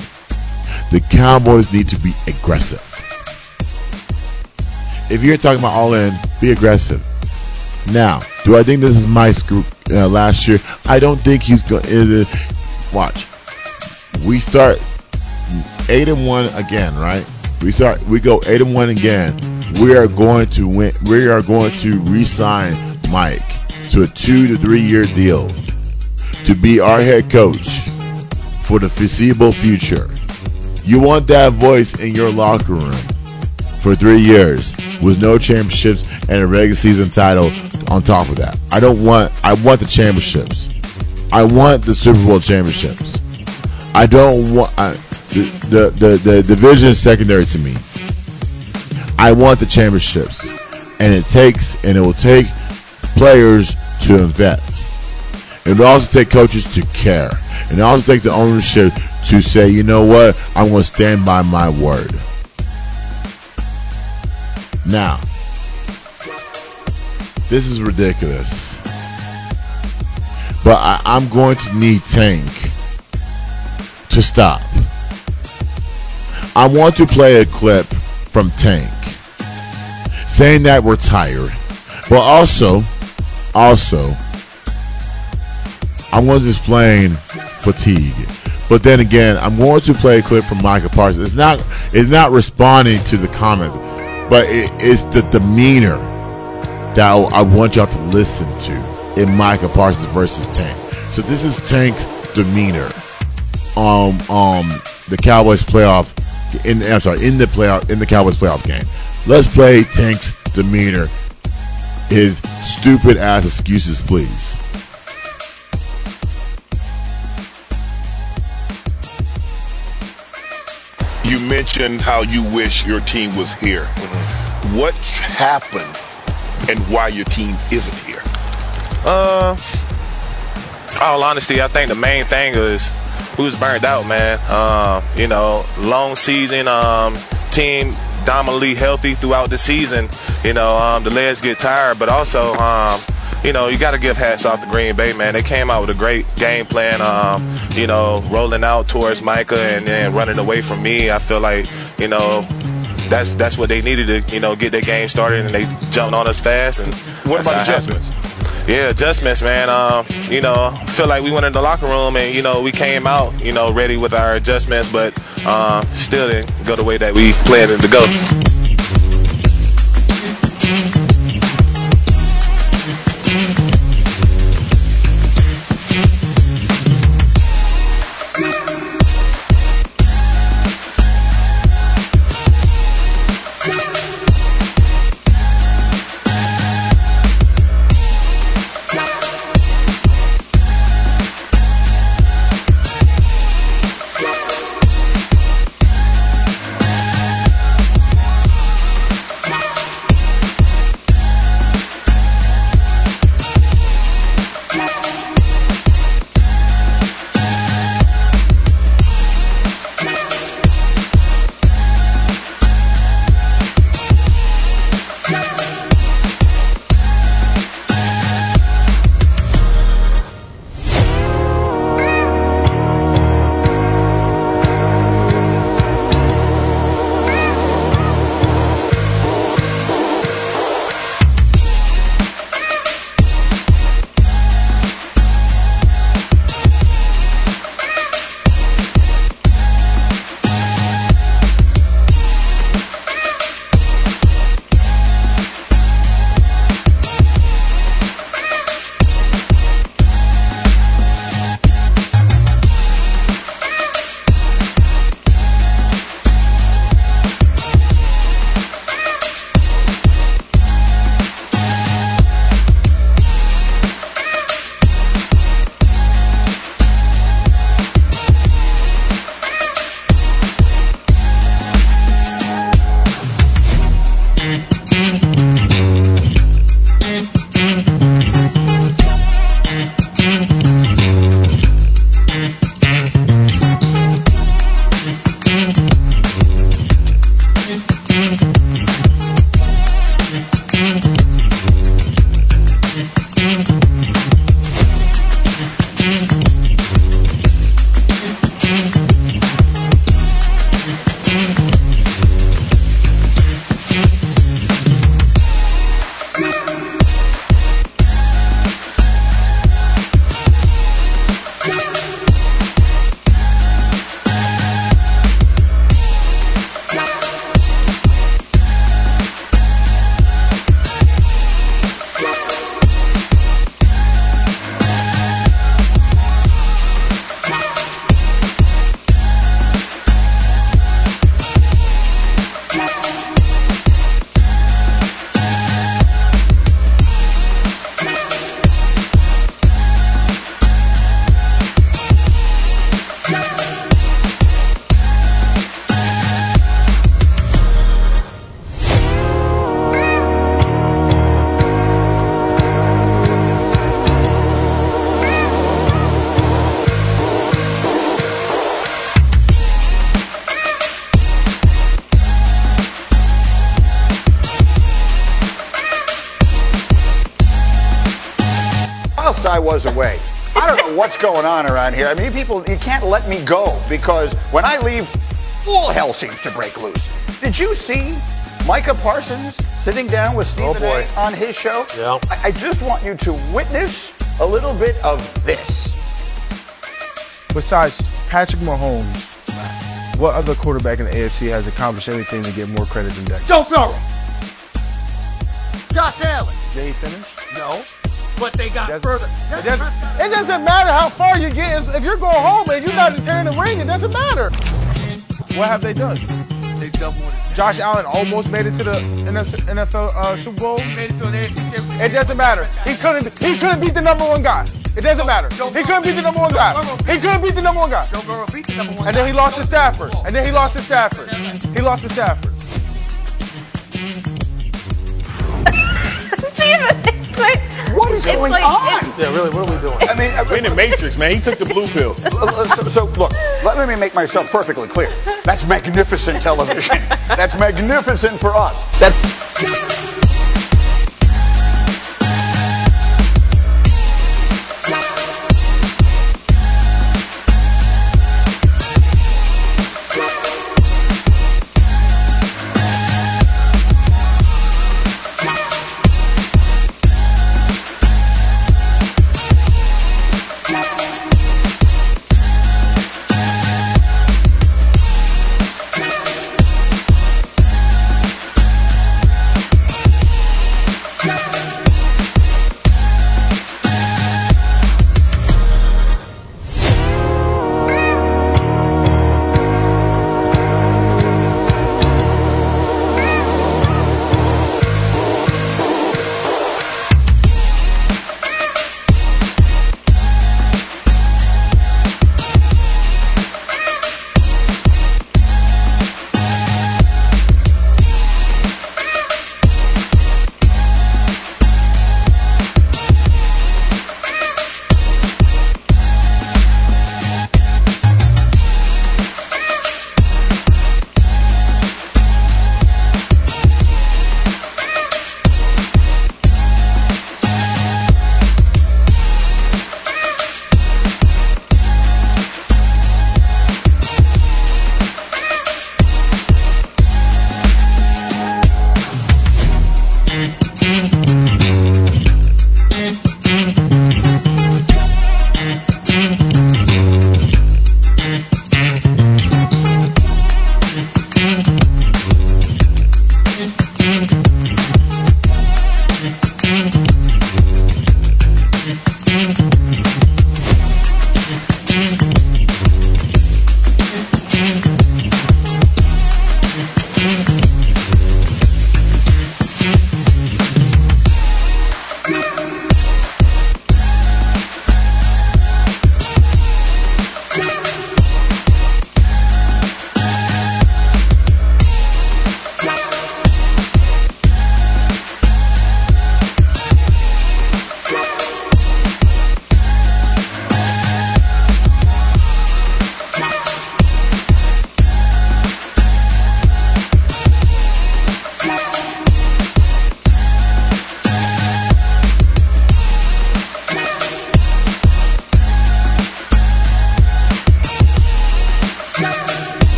The Cowboys need to be aggressive. If you're talking about all in, be aggressive. Now, do I think this is my scoop uh, last year? I don't think he's going. Uh, watch, we start eight and one again, right? We start. We go eight and one again. We are going to win. We are going to re-sign Mike to a two to three year deal to be our head coach for the foreseeable future. You want that voice in your locker room for three years with no championships and a regular season title on top of that. I don't want. I want the championships. I want the Super Bowl championships. I don't want I, the, the the the division is secondary to me. I want the championships, and it takes and it will take players to invest. It will also take coaches to care, and it also take the ownership to say, you know what, I'm going to stand by my word. Now, this is ridiculous. But I, I'm going to need Tank to stop. I want to play a clip from Tank saying that we're tired, but also, also, I'm going to explain fatigue. But then again, I'm going to play a clip from Micah Parsons. It's not, it's not responding to the comments but it, it's the demeanor that I want y'all to listen to in Micah Parsons versus Tank. So this is Tank's demeanor. Um, um, the Cowboys playoff. In I'm sorry, in the playoff in the Cowboys playoff game. Let's play Tank's demeanor. His stupid ass excuses, please. You mentioned how you wish your team was here. What happened and why your team isn't here? Uh, all honesty, I think the main thing is who's burned out, man. Um, you know, long season, um, team dominantly healthy throughout the season. You know, um, the legs get tired, but also, um, you know, you got to give hats off to Green Bay, man. They came out with a great game plan. Um, you know, rolling out towards Micah and then running away from me. I feel like, you know, that's that's what they needed to, you know, get their game started, and they jumped on us fast. And what about adjustments? Yeah, adjustments, man. Um, you know, feel like we went in the locker room and you know we came out, you know, ready with our adjustments, but uh, still didn't go the way that we planned it to go. On here. I mean, you people, you can't let me go because when I leave, all hell seems to break loose. Did you see Micah Parsons sitting down with Stephen oh, boy. A on his show? Yeah. I, I just want you to witness a little bit of this. Besides Patrick Mahomes, what other quarterback in the AFC has accomplished anything to get more credit than Dak? Joe Burrow. Josh Allen. Did he finish? No. But they got Doesn't- further. It doesn't, it doesn't matter how far you get. If you're going home and you're not tearing the ring, it doesn't matter. What have they done? They've done Josh Allen almost made it to the NFL uh, Super Bowl. made it to an AFC championship. It doesn't matter. He couldn't. He couldn't beat the number one guy. It doesn't matter. He couldn't beat the number one guy. He couldn't beat the number one guy. Joe Burrow beat the number one. And then he lost to Stafford. And then he lost to Stafford. He lost to Stafford. What is going on? Yeah, really, what are we doing? I mean, I- We in the Matrix, man. He took the blue pill. so, so, look, let me make myself perfectly clear. That's magnificent television. That's magnificent for us. That's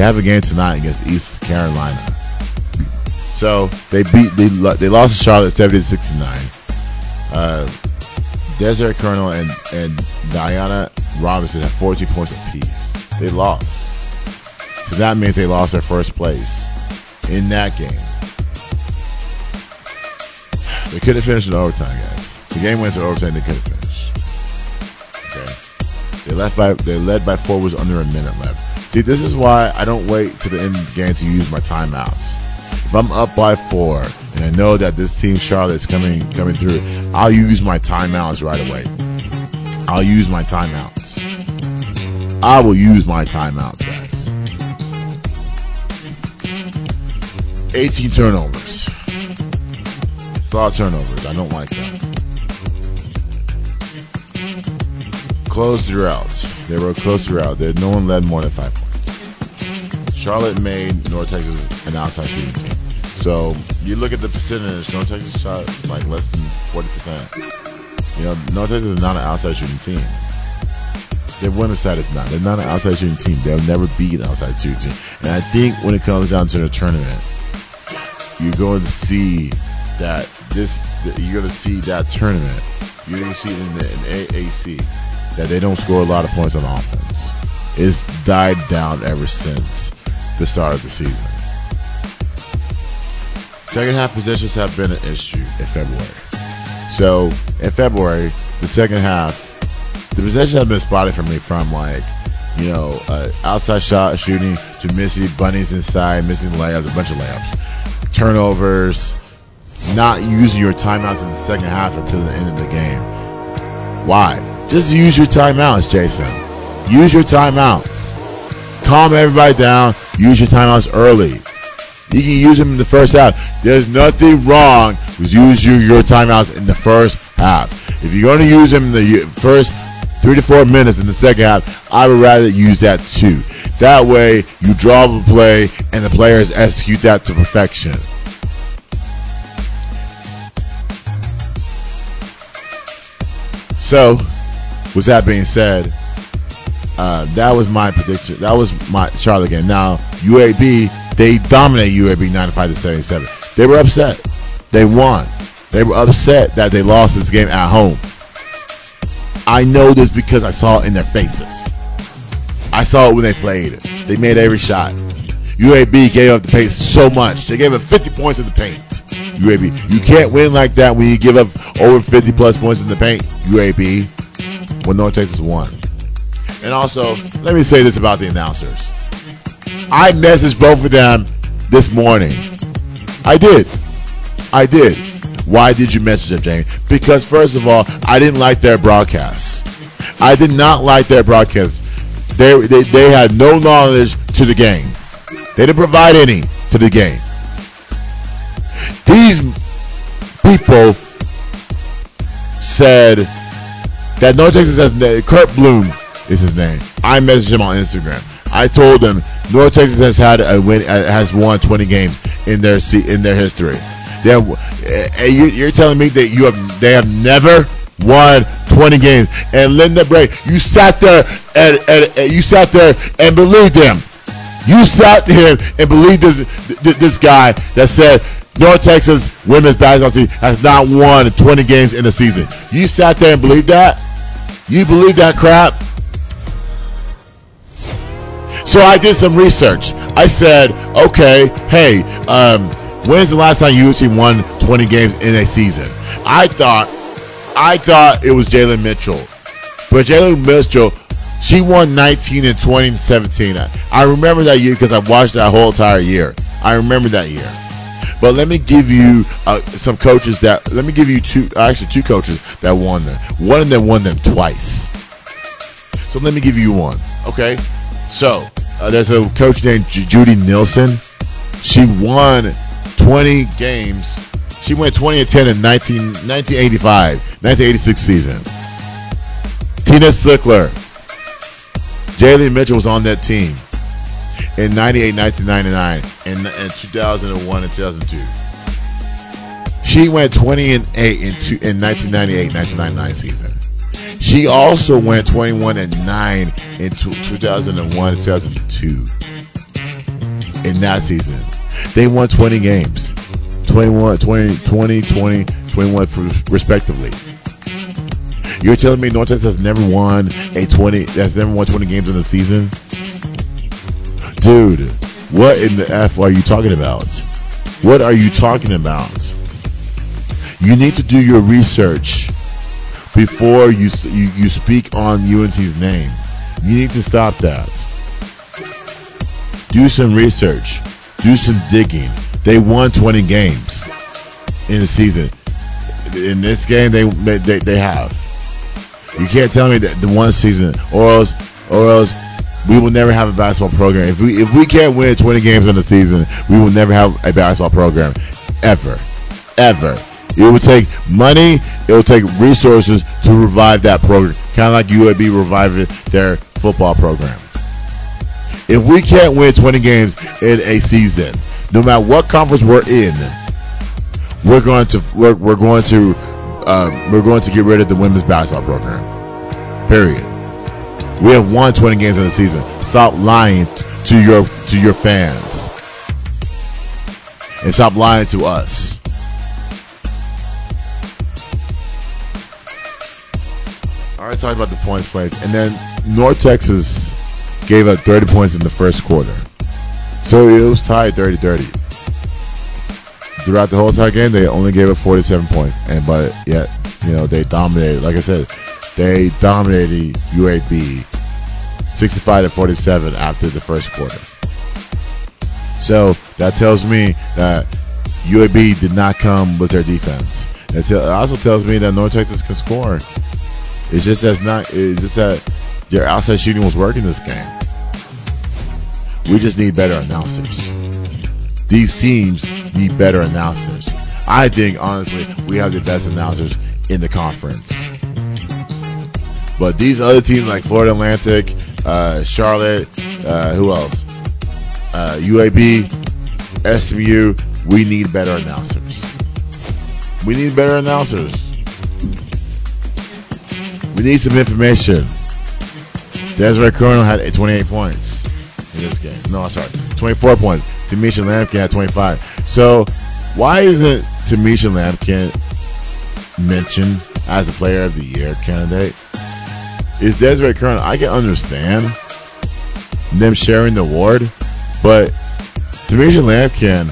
They have a game tonight against East Carolina. So they beat they they lost to Charlotte 70 to 69. Uh, Desiree Colonel and and Diana Robinson had 14 points apiece. They lost. So that means they lost their first place in that game. They could have finished in overtime, guys. The game went to overtime. They could have finished. Okay. They left by they led by four was under a minute left. See, this is why I don't wait to the end of the game to use my timeouts. If I'm up by four and I know that this team Charlotte is coming coming through, I'll use my timeouts right away. I'll use my timeouts. I will use my timeouts, guys. 18 turnovers. Of turnovers. I don't like that. Close throughout. They were close throughout. There, no one led more than five. Charlotte made North Texas an outside shooting team. So you look at the percentage. North Texas shot like less than forty percent. You know, North Texas is not an outside shooting team. Their winning side is not. They're not an outside shooting team. They'll never be an outside shooting team. And I think when it comes down to the tournament, you're going to see that this. You're going to see that tournament. You're going to see in the in AAC that they don't score a lot of points on offense. It's died down ever since the start of the season. Second half possessions have been an issue in February. So in February, the second half, the possession has been spotted for me from like, you know, uh, outside shot shooting to missing bunnies inside, missing layups, a bunch of layups, turnovers, not using your timeouts in the second half until the end of the game. Why? Just use your timeouts, Jason. Use your timeouts. Calm everybody down. Use your timeouts early. You can use them in the first half. There's nothing wrong with using your timeouts in the first half. If you're going to use them in the first three to four minutes in the second half, I would rather use that too. That way, you draw the play and the players execute that to perfection. So, with that being said, uh, that was my prediction. That was my Charlotte game. Now, UAB, they dominate UAB 95 to 77. They were upset. They won. They were upset that they lost this game at home. I know this because I saw it in their faces. I saw it when they played. It. They made every shot. UAB gave up the paint so much. They gave up 50 points in the paint. UAB. You can't win like that when you give up over 50 plus points in the paint. UAB. When North Texas won. And also, let me say this about the announcers. I messaged both of them this morning. I did. I did. Why did you message them, Jamie? Because first of all, I didn't like their broadcasts. I did not like their broadcasts. They, they, they had no knowledge to the game. They didn't provide any to the game. These people said that North Texas has Kurt Bloom is his name. I messaged him on Instagram. I told him North Texas has had a win, uh, has won 20 games in their in their history. They have, uh, you, you're telling me that you have they have never won 20 games. And Linda Bray, you sat there and, and, and you sat there and believed him. You sat there and believed this, this guy that said North Texas women's basketball team has not won 20 games in a season. You sat there and believed that. You believe that crap. So I did some research. I said, okay, hey, um, when's the last time USC won 20 games in a season? I thought, I thought it was Jalie Mitchell, but Jalie Mitchell, she won 19 in 2017. I, I remember that year because I watched that whole entire year. I remember that year. But let me give you uh, some coaches that. Let me give you two, actually two coaches that won them. One of them won them twice. So let me give you one. Okay. So uh, there's a coach named J- Judy Nielsen. She won 20 games. She went 20 and 10 in 19, 1985, 1986 season. Tina Slinker. Jalie Mitchell was on that team in 98, 1999, and, and 2001 and 2002. She went 20 and 8 in, two, in 1998, 1999 season. She also went 21 and 9 in tw 2001 2002. In that season, they won 20 games 21, 20, 20, 20, 21 respectively. You're telling me North Texas has never won a 20, that's never won 20 games in a season? Dude, what in the F are you talking about? What are you talking about? You need to do your research before you, you, you speak on UNT's name. You need to stop that. Do some research. Do some digging. They won 20 games in the season. In this game, they they, they have. You can't tell me that the one season, or else, or else, we will never have a basketball program. If we if we can't win 20 games in the season, we will never have a basketball program, ever, ever. It will take money. It will take resources to revive that program, kind of like UAB reviving their football program. If we can't win 20 games in a season, no matter what conference we're in, we're going to we're, we're going to uh, we're going to get rid of the women's basketball program. Period. We have won 20 games in the season. Stop lying to your to your fans, and stop lying to us. Right, talked about the points played, and then North Texas gave up 30 points in the first quarter, so it was tied 30-30 throughout the whole entire game, they only gave up 47 points, and but yet, you know, they dominated. Like I said, they dominated UAB 65 to 47 after the first quarter. So that tells me that UAB did not come with their defense. It also tells me that North Texas can score. It's just that's not. It's just that their outside shooting was working this game. We just need better announcers these teams need better announcers. I think, honestly, we have the best announcers in the conference. But these other teams like Florida Atlantic, uh, Charlotte, uh, who else? Uh, UAB, SMU, we need better announcers. We need better announcers. We need some information. Desiree Colonel had 28 points in this game. No, I'm sorry, 24 points. Tommisha Lampkin had 25. So why isn't Tommisha Lampkin mentioned as a player of the year candidate? Is Desiree Colonel? I can understand them sharing the award, but Tommisha Lampkin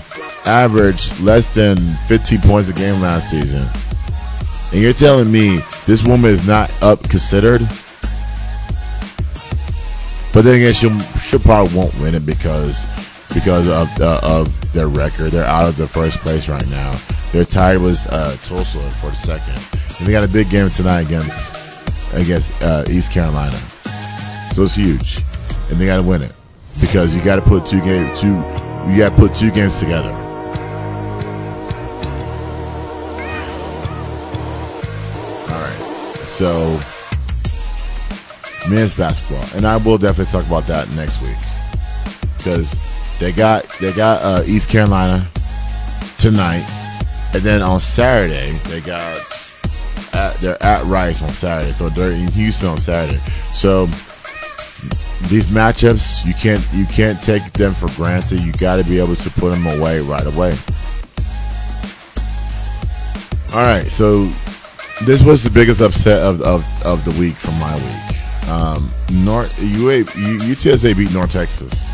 averaged less than 15 points a game last season. And you're telling me this woman is not up considered? But then again, she she probably won't win it because because of uh, of their record. They're out of the first place right now. They're tied uh, Tulsa for the second, and they got a big game tonight against against uh, East Carolina. So it's huge, and they got to win it because you got to put two game two you got to put two games together. So men's basketball, and I will definitely talk about that next week because they got they got uh, East Carolina tonight, and then on Saturday they got at they're at Rice on Saturday, so they're in Houston on Saturday. So these matchups you can't you can't take them for granted. You got to be able to put them away right away. All right, so this was the biggest upset of of, of the week from my week. Um, North UA, UTSA beat North Texas.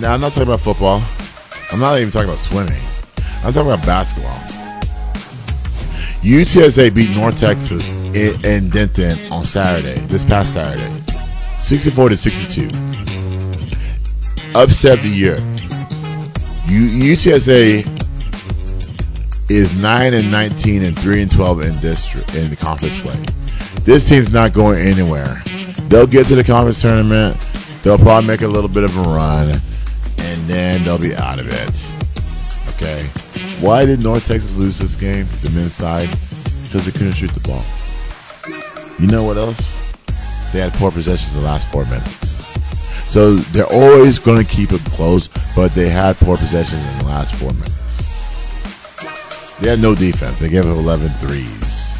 Now I'm not talking about football. I'm not even talking about swimming. I'm talking about basketball. UTSA beat North Texas in, Denton on Saturday, this past Saturday, 64 to 62. Upset the year. U, UTSA is 9 and 19 and 3 and 12 in district in the conference play. This team's not going anywhere. They'll get to the conference tournament. They'll probably make a little bit of a run, and then they'll be out of it. Okay. Why did North Texas lose this game, the men's side? Because they couldn't shoot the ball. You know what else? They had poor possessions the last four minutes. So they're always going to keep it close, but they had poor possessions in the last four minutes. They had no defense. They gave up 11 threes.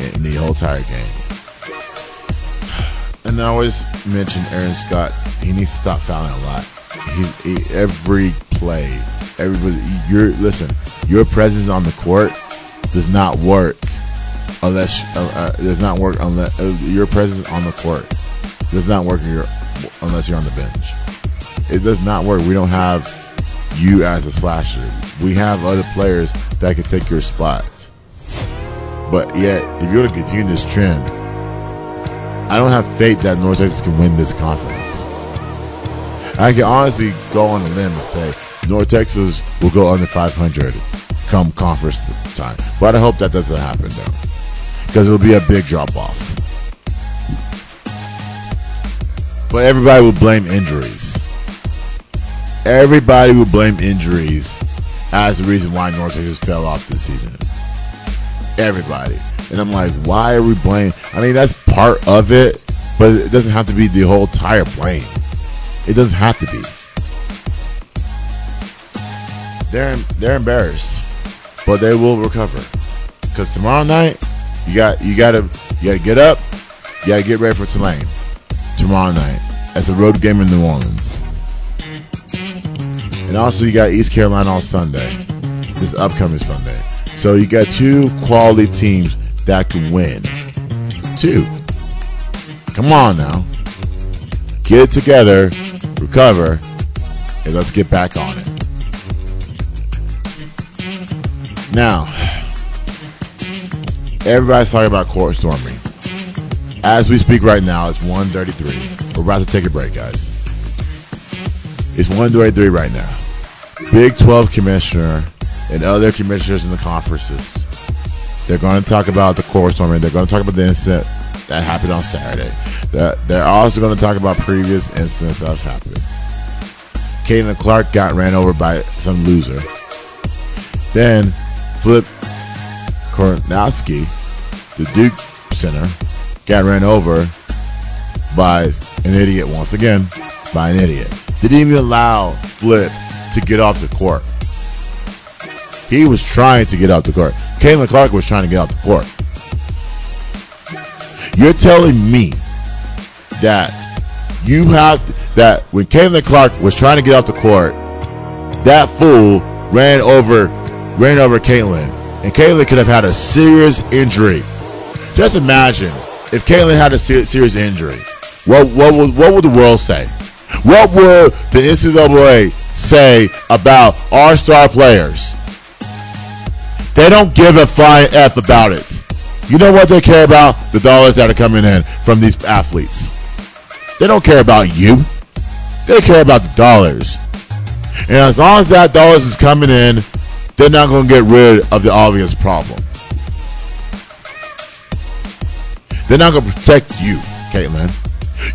in the whole entire game. And I always mention Aaron Scott. He needs to stop fouling a lot. He, he every play, everybody. Your listen, your presence on the court does not work unless uh, uh, does not work unless uh, your presence on the court does not work unless you're on the bench. It does not work. We don't have you as a slasher. We have other players that can take your spot. But yet, if you're going to continue this trend, I don't have faith that North Texas can win this conference. I can honestly go on a limb and say North Texas will go under 500 come conference time. But I hope that doesn't happen though, because it'll be a big drop off. But everybody will blame injuries. Everybody will blame injuries as the reason why North Texas fell off this season. Everybody. And I'm like, why are we blaming? I mean, that's part of it, but it doesn't have to be the whole entire blame. It doesn't have to be. They're they're embarrassed, but they will recover. Because tomorrow night, you got you gotta you gotta get up, you gotta get ready for Tulane tomorrow night. That's a road game in New Orleans. And also you got East Carolina on Sunday, this upcoming Sunday. So you got two quality teams that can win. Two. Come on now. Get it together, recover, and let's get back on it. Now, everybody's talking about court storming. As we speak right now, it's 133. We're about to take a break, guys. It's 133 right now. Big 12 commissioner and other commissioners in the conferences. They're going to talk about the court storming. They're going to talk about the incident that happened on Saturday. They're, they're also going to talk about previous incidents that have happened. Caitlin Clark got ran over by some loser. Then Flip Kornowski, the Duke center, got ran over by an idiot once again, by an idiot. Didn't even allow Flip to get off the court. He was trying to get out the court. Caitlin Clark was trying to get out the court. You're telling me that you have that when Caitlin Clark was trying to get out the court, that fool ran over ran over Caitlin, and Caitlin could have had a serious injury. Just imagine if Caitlin had a serious injury. What what would what would the world say? What would the NCAA say about our star players? They don't give a flying f about it. You know what they care about? The dollars that are coming in from these athletes. They don't care about you. They care about the dollars. And as long as that dollars is coming in, they're not going to get rid of the obvious problem. They're not going to protect you, Caitlin.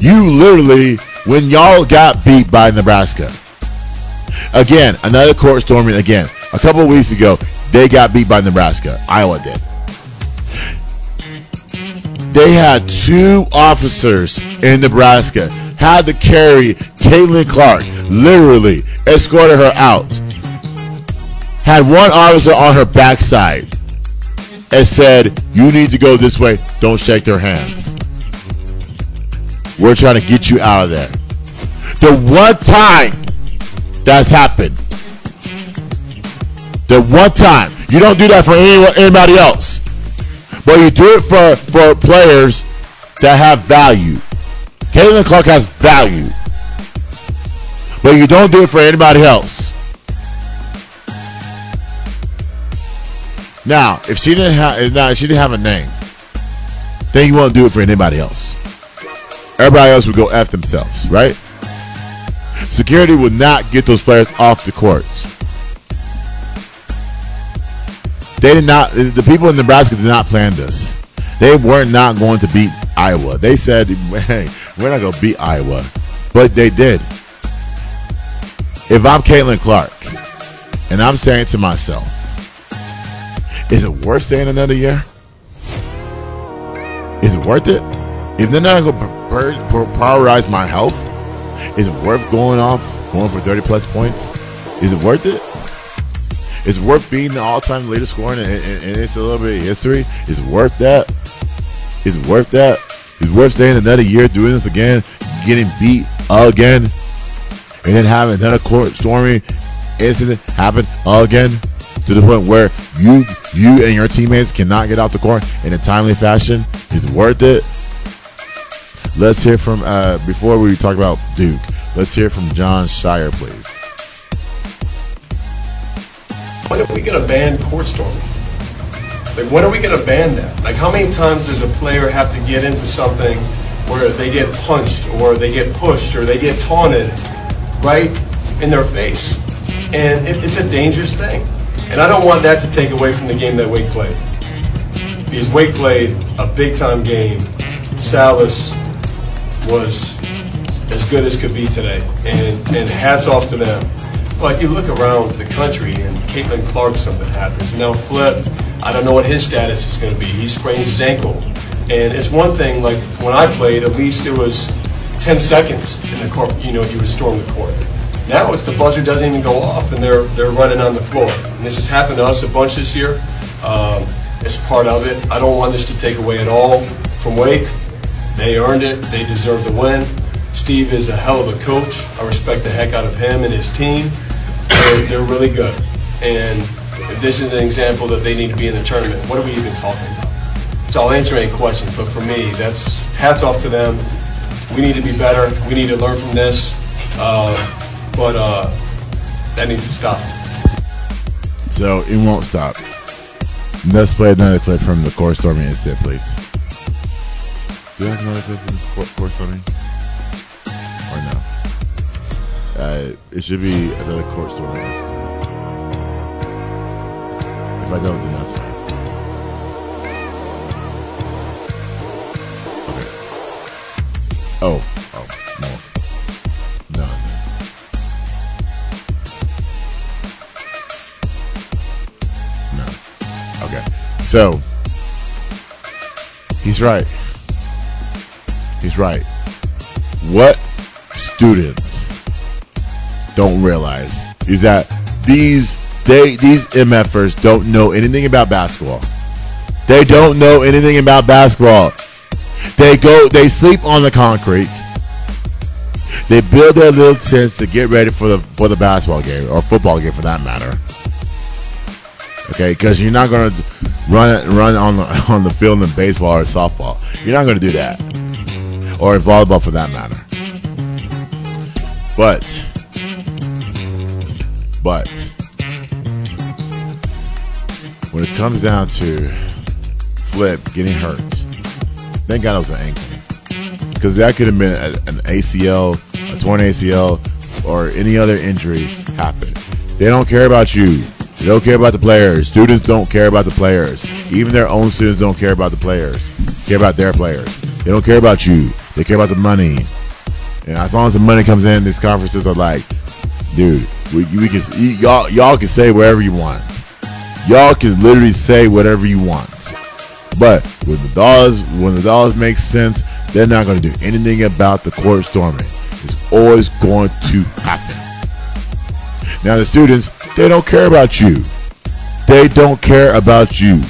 You literally, when y'all got beat by Nebraska, again, another court storming again. A couple weeks ago, they got beat by Nebraska. Iowa did. They had two officers in Nebraska had to carry Caitlin Clark, literally escorted her out. Had one officer on her backside and said, "You need to go this way. Don't shake their hands. We're trying to get you out of there." The one time that's happened, the one time you don't do that for anyone, anybody else, but you do it for for players that have value. Caitlin Clark has value, but you don't do it for anybody else. Now, if she didn't have, now if she didn't have a name, then you won't do it for anybody else. Everybody else would go f themselves, right? Security would not get those players off the courts. They did not. The people in Nebraska did not plan this. They were not going to beat Iowa. They said, "Hey, we're not going to beat Iowa," but they did. If I'm Caitlin Clark, and I'm saying to myself, "Is it worth staying another year? Is it worth it? If they're not going to prioritize my health, is it worth going off, going for 30 plus points? Is it worth it? It's worth being the all-time leader scoring, and, and, and it's a little bit of history. It's worth that. It's worth that. It's worth staying another year doing this again, getting beat again, and then having another court storming incident happen again to the point where you you and your teammates cannot get out the court in a timely fashion. It's worth it. Let's hear from uh, before we talk about Duke. Let's hear from Jon Scheyer, please. When are we going to ban court storming? Like, when are we going to ban that? Like, how many times does a player have to get into something where they get punched or they get pushed or they get taunted right in their face? And it, it's a dangerous thing. And I don't want that to take away from the game that Wake played. Because Wake played a big time game. Sallis was as good as could be today. And, and hats off to them. But you look around the country and Caitlin Clark, something happens. Now Flip, I don't know what his status is going to be. He sprains his ankle. And it's one thing, like when I played, at least it was 10 seconds in the court, you know, you would storm the court. Now it's the buzzer doesn't even go off and they're, they're running on the floor. And this has happened to us a bunch this year. Um, it's part of it. I don't want this to take away at all from Wake. They earned it. They deserve the win. Steve is a hell of a coach. I respect the heck out of him and his team. They're, they're really good. And this is an example that they need to be in the tournament, what are we even talking about? So I'll answer any questions, but for me, that's hats off to them. We need to be better. We need to learn from this. Uh, but uh, that needs to stop. So it won't stop. Let's play another clip from the core storming incident, please. Do you have another clip from the core, core storming? Or no? Uh, it should be another storming incident. If I don't, then that's fine. Okay. Oh, oh, no. No, no. No. Okay. So he's right. He's right. What students don't realize is that these they these MFers don't know anything about basketball. They don't know anything about basketball. They go they sleep on the concrete. They build their little tents to get ready for the for the basketball game or football game for that matter. Okay, because you're not gonna run run on the on the field in baseball or softball. You're not gonna do that, or in volleyball for that matter. But, but when it comes down to Flip getting hurt, thank God it was an ankle, because that could have been a, an ACL, a torn ACL, or any other injury happen. They don't care about you. They don't care about the players. Students don't care about the players. Even their own students don't care about the players. Care about their players. They don't care about you. They care about the money. And as long as the money comes in, these conferences are like, dude, we, we can y'all y'all can say whatever you want. Y'all can literally say whatever you want. But when the dollars when the dollars make sense, they're not going to do anything about the court storming. It's always going to happen. Now the students, they don't care about you. They don't care about you.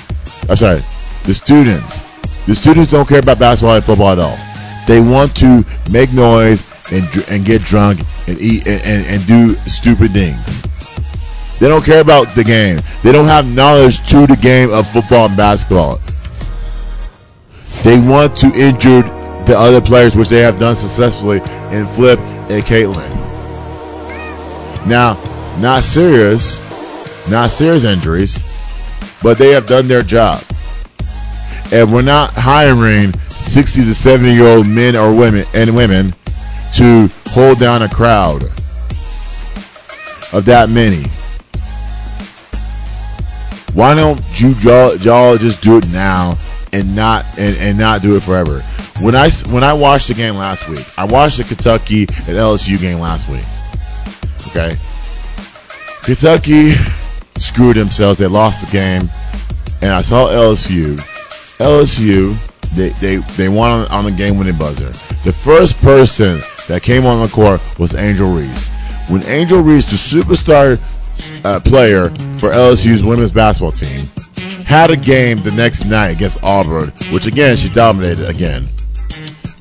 I'm sorry, the students. The students don't care about basketball and football at all. They want to make noise and and get drunk and eat and, and, and do stupid things. They don't care about the game. They don't have knowledge to the game of football and basketball. They want to injure the other players, which they have done successfully in Flip and Caitlin. Now, not serious, not serious injuries, but they have done their job. And we're not hiring 60 to 70 year old men or women and women to hold down a crowd of that many. Why don't you y'all, y'all just do it now and not and, and not do it forever? When I when I watched the game last week, I watched the Kentucky and LSU game last week. Okay, Kentucky screwed themselves. They lost the game, and I saw LSU. LSU they they they won on, on the game winning buzzer. The first person that came on the court was Angel Reese. When Angel Reese, the superstar uh, player for LSU's women's basketball team, had a game the next night against Auburn, which again she dominated again.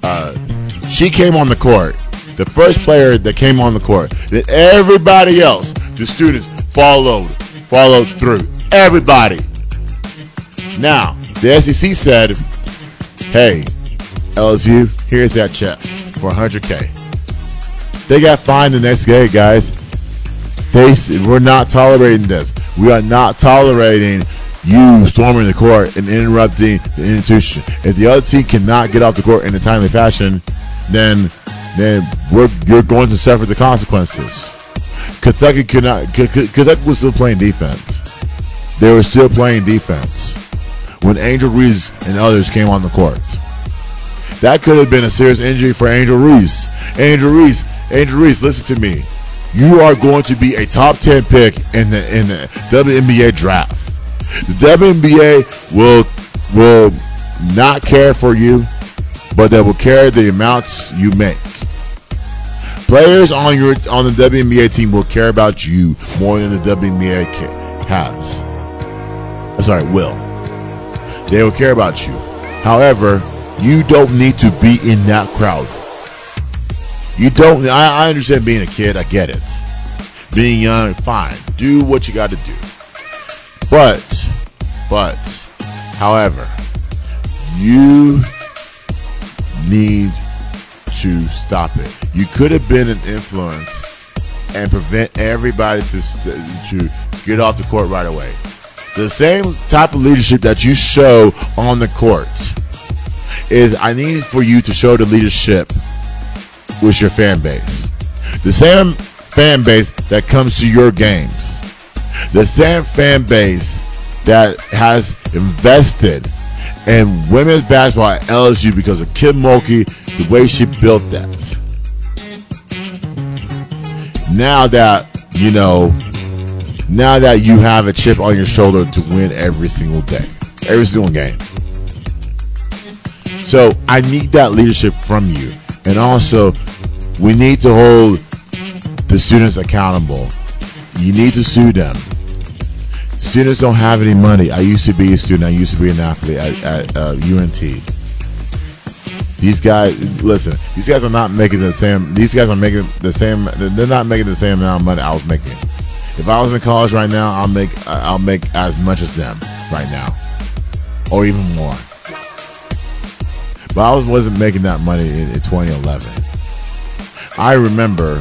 Uh, she came on the court, the first player that came on the court. That everybody else, the students, followed, followed through. Everybody. Now the SEC said, "Hey, LSU, here's that check for 100k." They got fined the next day, guys. They we're not tolerating this. We are not tolerating you storming the court and interrupting the institution. If the other team cannot get off the court in a timely fashion, then then you're going to suffer the consequences. Kentucky could not. Kentucky was still playing defense. They were still playing defense when Angel Reese and others came on the court. That could have been a serious injury for Angel Reese. Angel Reese, Angel Reese, listen to me. You are going to be a top ten pick in the in the WNBA draft. The WNBA will will not care for you, but they will care the amounts you make. Players on your on the WNBA team will care about you more than the WNBA has. Sorry, will. They will care about you. However, you don't need to be in that crowd. You don't. I, I understand being a kid. I get it. Being young, fine. Do what you got to do. But, but, however, you need to stop it. You could have been an influence and prevent everybody to to get off the court right away. The same type of leadership that you show on the court is I need for you to show the leadership with your fan base. The same fan base that comes to your games. The same fan base that has invested in women's basketball at LSU because of Kim Mulkey, the way she built that. Now that, you know, now that you have a chip on your shoulder to win every single day, every single game. So I need that leadership from you. And also, we need to hold the students accountable. You need to sue them. Students don't have any money. I used to be a student. I used to be an athlete at, at uh, UNT. These guys, listen. These guys are not making the same. These guys are making the same. They're not making the same amount of money I was making. If I was in college right now, I'll make I'll make as much as them right now, or even more. But I was, wasn't making that money in, in 2011. I remember,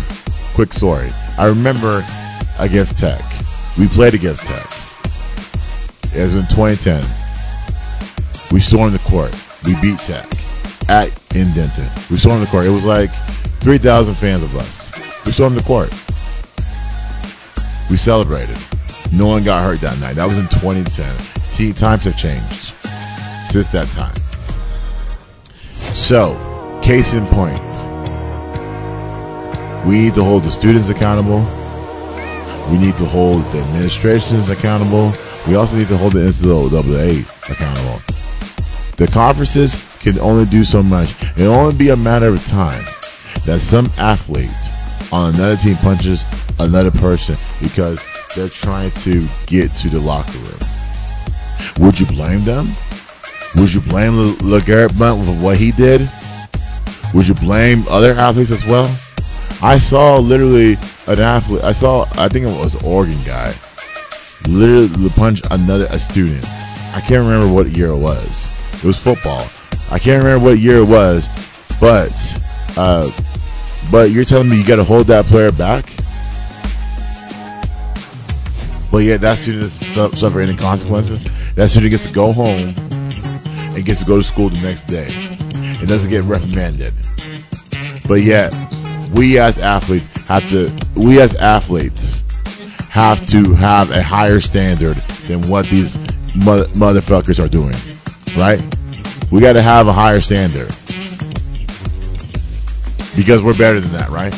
quick story. I remember against Tech. We played against Tech. It was in 2010. We stormed the court. We beat Tech at in Denton. We stormed the court. It was like 3,000 fans of us. We stormed the court. We celebrated. No one got hurt that night. That was in 2010. T- times have changed since that time. So, case in point, we need to hold the students accountable. We need to hold the administrations accountable. We also need to hold the NCAA accountable. The conferences can only do so much. It'll only be a matter of time that some athlete on another team punches another person because they're trying to get to the locker room. Would you blame them? Would you blame Le- LeGarrette Blunt for what he did? Would you blame other athletes as well? I saw literally an athlete. I saw, I think it was Oregon guy, literally punch another a student. I can't remember what year it was. It was football. I can't remember what year it was, but uh, but you're telling me you got to hold that player back? But yeah, that student doesn't su- suffer any consequences. That student gets to go home and gets to go to school the next day. and doesn't get reprimanded. But yet, we as athletes have to. We as athletes have to have a higher standard than what these mo- motherfuckers are doing. Right? We got to have a higher standard because we're better than that, right?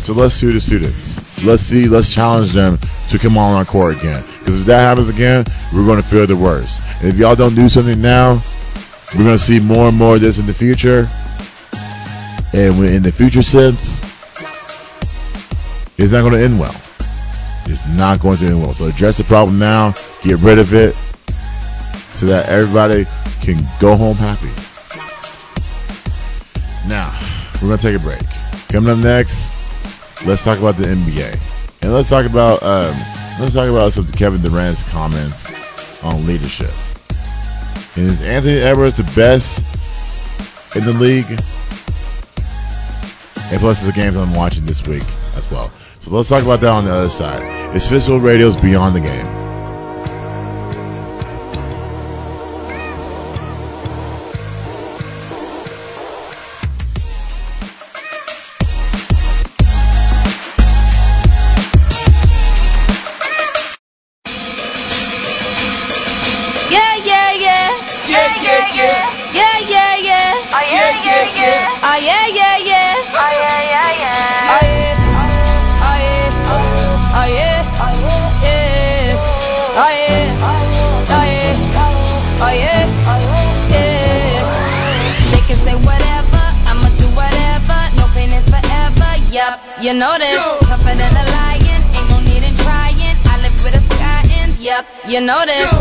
So let's sue the students. Let's see, let's challenge them to come on our court again. Because if that happens again, we're going to feel the worst. And if y'all don't do something now, we're going to see more and more of this in the future. And in the future sense, it's not going to end well. It's not going to end well. So address the problem now, get rid of it, so that everybody can go home happy. Now, we're going to take a break. Coming up next, let's talk about the NBA. And let's talk about um, let's talk about some Kevin Durant's comments on leadership. Is Anthony Edwards the best in the league? And plus, the games I'm watching this week as well. So let's talk about that on the other side. It's Fistful Radio's Beyond the Game. notice.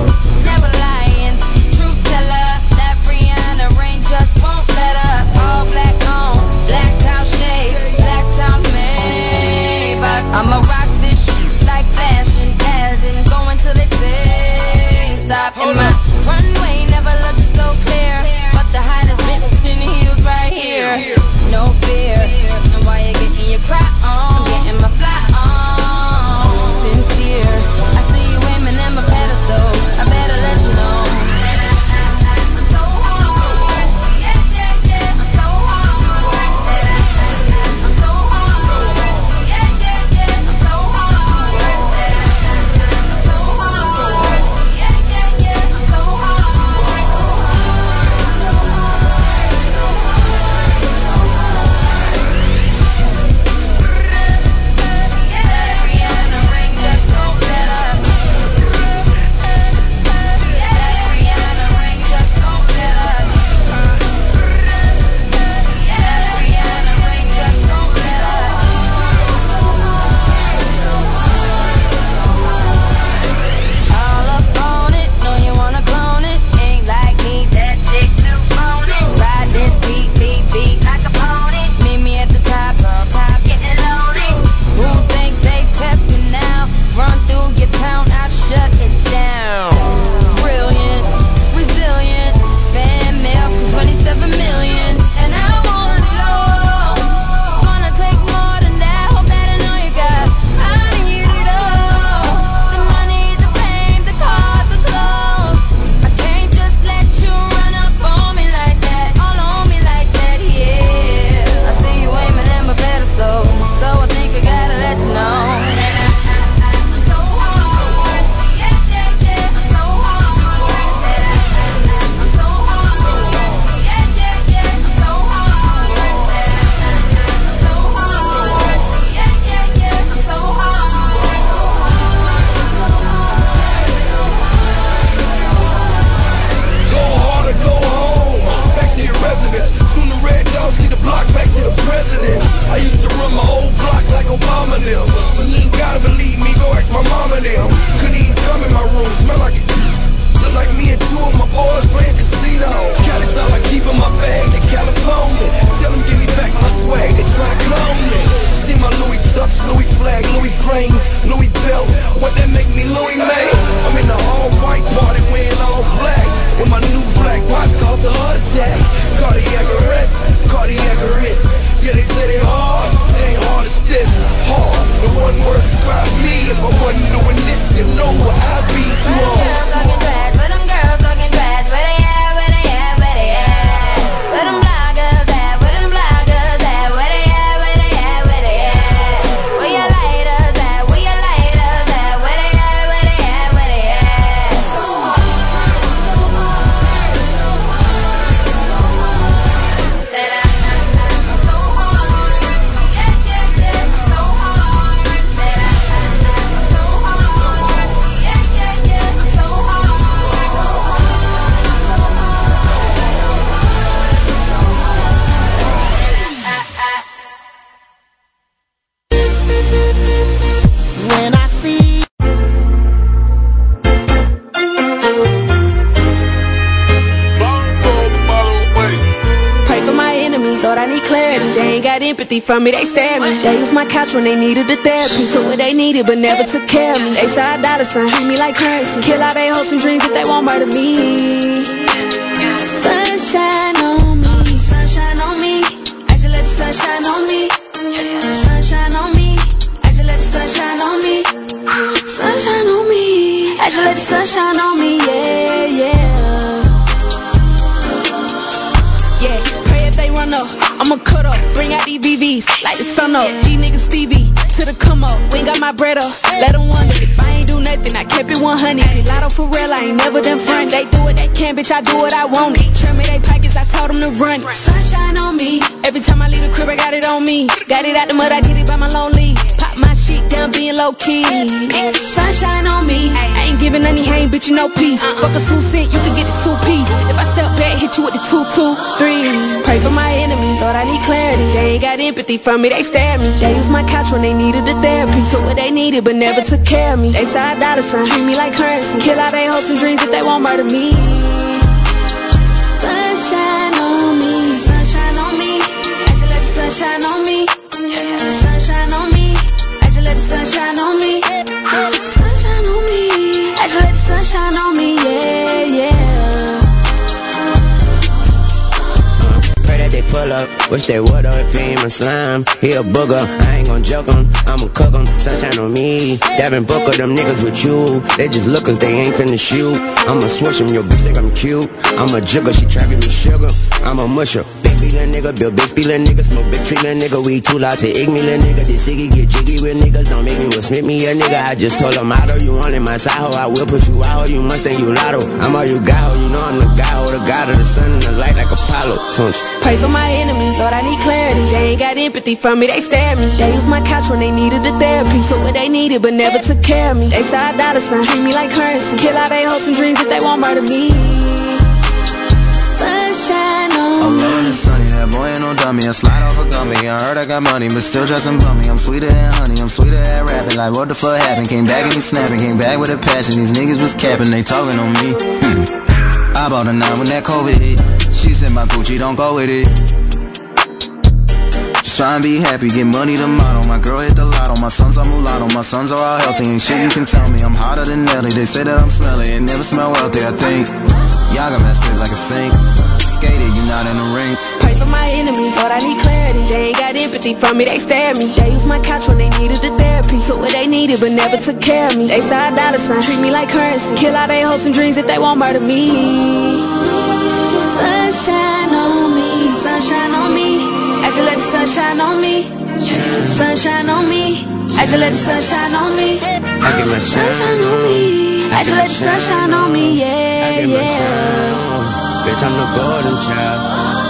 From me, they at me. They use my couch when they needed the therapy. Took what they needed, but never took care of me. They side dollar sign, treat me like currency. Kill all they hopes and dreams if they won't murder me. Sunshine on me, sunshine on me. I just let the sunshine on me. Sunshine on me. I just let the sunshine on me. Sunshine on me. I just let the sunshine on me. Like the sun up. These niggas Stevie, to the come up. We ain't got my bread up. Let them wonder if I ain't do nothing. I kept it 100. Get lotto for real, I ain't never done front. They do what they can, bitch, I do what I want. It. Trim me they pockets, I told them to run. it. Sunshine on me. Every time I leave the crib, I got it on me. Got it out the mud, I did it by my lonely. Pop my shit down, being low key. Sunshine on me. I ain't giving any hang, bitch, you no peace. Uh-uh. Fuck a two cent, you can get the two piece. If I step back, hit you with the two, two, three. Pray for my enemies, Lord, I need clarity. They ain't got empathy for me, they stab me. They use my couch when they needed the therapy. Took what they needed, but never took care of me. They side dollar sign, treat me like currency. Kill all they hopes and dreams if they won't murder me. Sunshine on me, sunshine on me. I just let the sunshine on me. Pull up, wish they would up if my slime. He a booger, I ain't gon' joke him, I'ma cook him, sunshine on me. Devin Booker, them niggas with you, they just lookers, they ain't finna shoot. I'ma switch him, your bitch think I'm cute. I'ma jigger, she tracking me sugar. I'm a musher, big B little nigga, build big speed little nigga, smoke big tree little nigga, we too loud to ignore little nigga. This ciggy get jiggy with niggas, don't make me with Smith me a nigga. I just told him, Otto, you want in my side hoe, I will push you out, you must think you lotto. I'm all you got, ho, you know I'm the guy, ho, the god of the sun and the light like Apollo. Tunch. Pray for my enemies, Lord, I need clarity. They ain't got empathy for me, they stare me. They use my couch when they needed the therapy. Took what they needed, but never took care of me. They side dollar sign, treat me like currency. Kill all they hopes and dreams if they won't murder me. Me. sunny, that boy ain't no dummy. I slide off a gummy. I heard I got money, but still dressing bummy. I'm sweeter than honey, I'm sweeter at rapping. Like what the fuck happened? Came back and he snapping, came back with a passion. These niggas was capping, they talking on me. I bought a nine when that COVID hit. She said my Gucci don't go with it. Try and be happy, get money to model. My girl hit the lotto, my sons are mulatto, my sons are all healthy. Ain't shit you can tell me, I'm hotter than Nelly. They say that I'm smelly, it never smell wealthy, I think. Y'all got my spit like a sink. Skated, you not in the ring. Pray for my enemies, Lord, I need clarity. They ain't got empathy for me, they stare at me. They use my couch when they needed the therapy. Took what they needed, but never took care of me. They side dollar sign, treat me like currency. Kill all they hopes and dreams if they won't murder me. Sunshine on me, sunshine on me. I just let the sunshine on me. Sunshine on me. I just let the sunshine on me. I get my Sunshine on me. I just let the sunshine on me. Yeah, yeah. Bitch, I'm the golden child.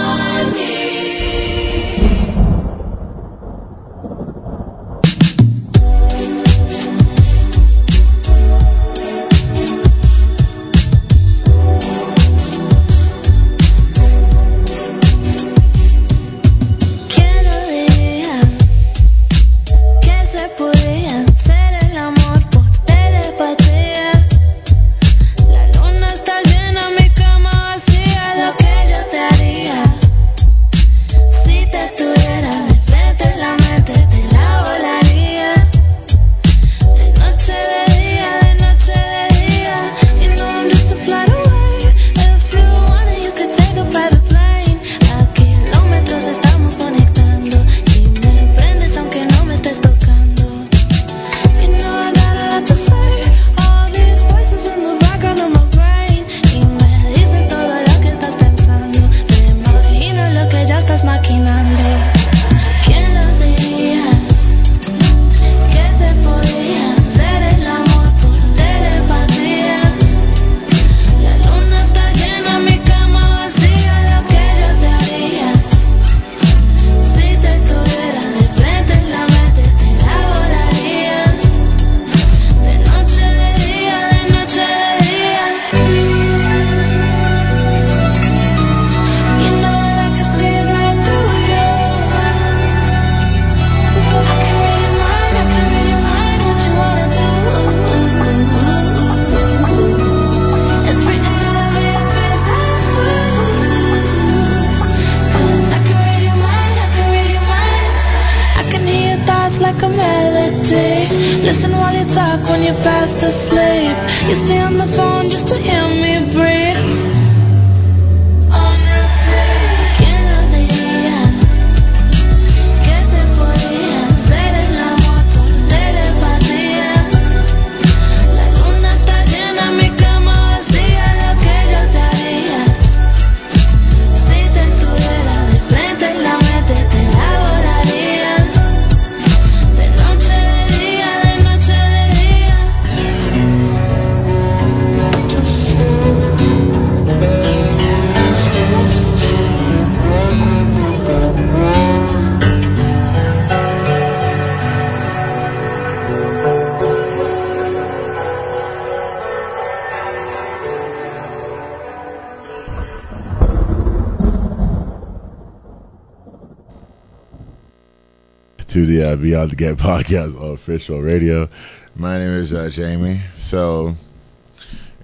The uh, Beyond the Game podcast on official radio. My name is uh, Jamie. So,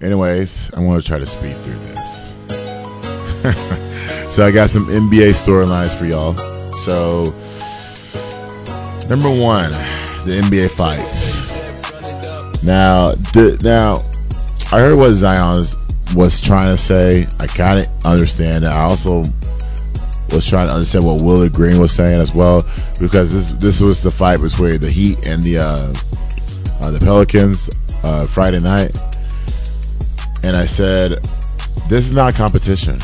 anyways, I'm going to try to speed through this. so, I got some NBA storylines for y'all. So, number one, the NBA fights. Now, the, now, I heard what Zion was trying to say. I kind of understand. I also was trying to understand what Willie Green was saying as well, because this this was the fight between the Heat and the uh, uh, the Pelicans uh, Friday night, and I said, "This is not competition."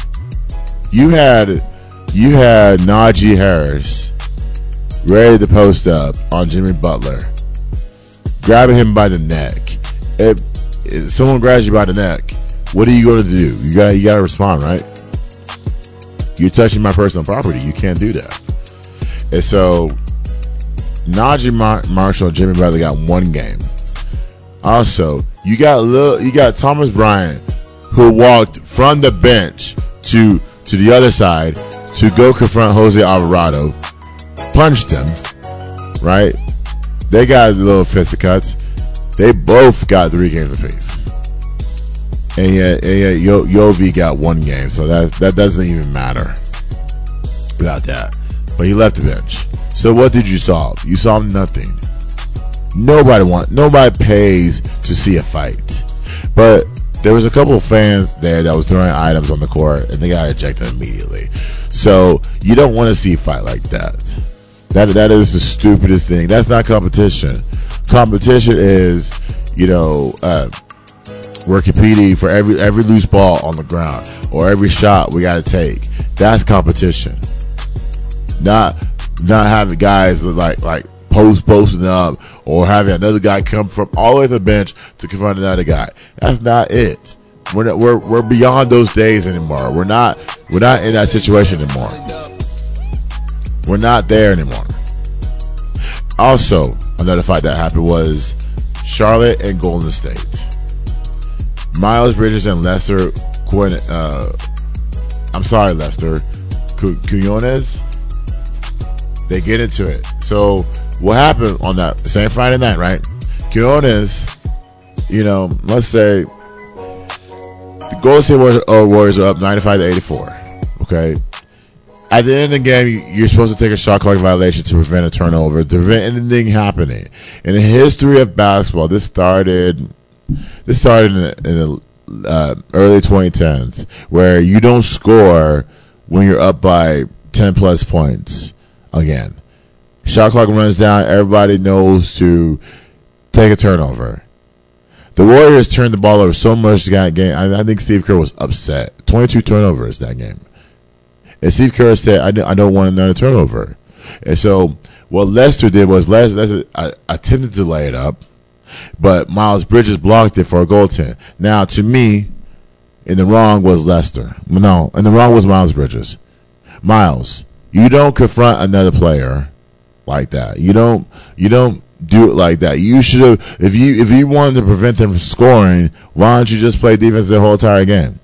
You had you had Najee Harris ready to post up on Jimmy Butler, grabbing him by the neck. If, if someone grabs you by the neck, what are you going to do? You got you got to respond, right? You're touching my personal property. You can't do that. And so, Naji Mar- Marshall Jimmy Butler got one game. Also, you got Lil, you got Thomas Bryant, who walked from the bench to to the other side to go confront Jose Alvarado, punched him. Right? They got little fisticuffs. They both got three games apiece. And yet, and yet Yo, Yovi got one game, so that that doesn't even matter about that. But he left the bench. So what did you solve? You solved nothing. Nobody want nobody pays to see a fight. But there was a couple of fans there that was throwing items on the court and they got ejected immediately. So you don't want to see a fight like that. That that is the stupidest thing. That's not competition. Competition is, you know, uh, we're competing for every every loose ball on the ground or every shot we got to take. That's competition. Not not having guys like like post posting up or having another guy come from all the way to the bench to confront another guy. That's not it. We're not, we're we're beyond those days anymore. We're not we're not in that situation anymore. We're not there anymore. Also, another fight that happened was Charlotte and Golden State. Miles Bridges and Lester Quinn. Uh, I'm sorry, Lester Cu- Quinones. They get into it. So what happened on that same Friday night, right? Quinones, you know, let's say the Golden State Warriors, uh, Warriors are up 95 to 84. Okay. At the end of the game, you- you're supposed to take a shot clock violation to prevent a turnover, to prevent anything happening. In the history of basketball, this started this started in the, in the uh, early 2010s, where you don't score when you're up by 10 plus points again. Shot clock runs down. Everybody knows to take a turnover. The Warriors turned the ball over so much that game. I, I think Steve Kerr was upset. 22 turnovers that game. And Steve Kerr said, I, I don't want another turnover. And so what Lester did was Lester, Lester I, uh, attempted to lay it up, but Miles Bridges blocked it for a goaltend. Now, to me, in the wrong was Lester. No, in the wrong was Miles Bridges. Miles, you don't confront another player like that. You don't. You don't do it like that. You should have. If you if you wanted to prevent them from scoring, why don't you just play defense the whole entire game?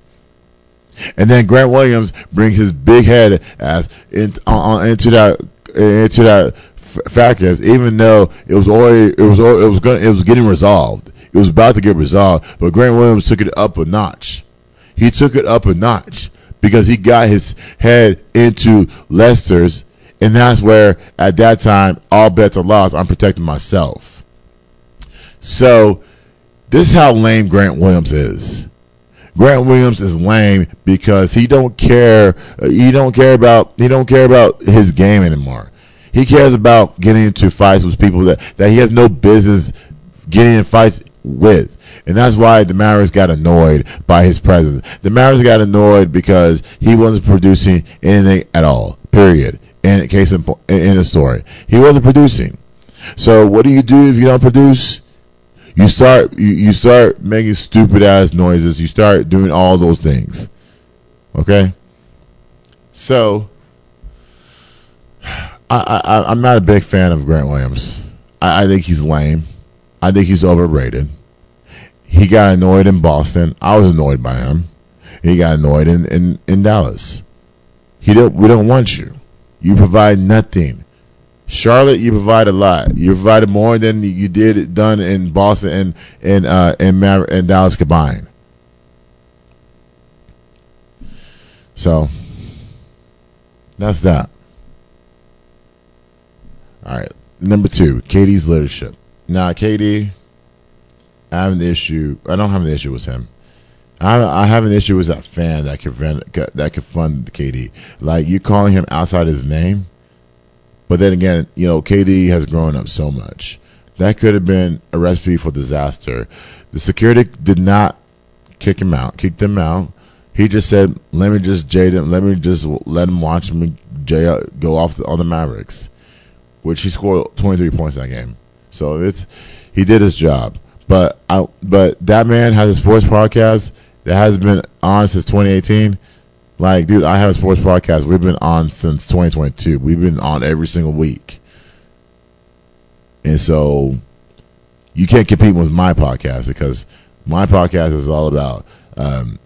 And then Grant Williams brings his big head ass in, on, into that into that f- fracas, even though it was already it was it was going it was getting resolved. It was about to get resolved, but Grant Williams took it up a notch. He took it up a notch because he got his head into Lester's, and that's where at that time all bets are lost. I'm protecting myself. So This is how lame Grant Williams is. Grant Williams is lame because he don't care. uh, He don't care about. He don't care about his game anymore. He cares about getting into fights with people that, that he has no business getting in fights with, and that's why Mavericks got annoyed by his presence. Mavericks got annoyed because he wasn't producing anything at all. Period. In case in, in the story, he wasn't producing. So what do you do if you don't produce? You start you, you start making stupid ass noises. You start doing all those things. Okay. So I, I I'm not a big fan of Grant Williams. I, I think he's lame. I think he's overrated. He got annoyed in Boston. I was annoyed by him. He got annoyed in, in, in Dallas. He don't we don't want you. You provide nothing. Charlotte, you provide a lot. You provided more than you did done in Boston and and uh, and, Maver- and Dallas combined. So that's that. All right, number two, KD's leadership. Now, KD, I have an issue. I don't have an issue with him. I I have an issue with that fan that could that could fund KD. Like you calling him outside his name. But then again, you know, KD has grown up so much. That could have been a recipe for disaster. The security did not kick him out, kick them out. He just said, "Let me just jade him. Let me just let him watch me go off the, on the Mavericks," which he scored 23 points in that game. So it's he did his job. But I, but that man has a sports podcast that has been on since 2018. Like, dude, I have a sports podcast. We've been on since 2022. We've been on every single week. And so you can't compete with my podcast because my podcast is all about um,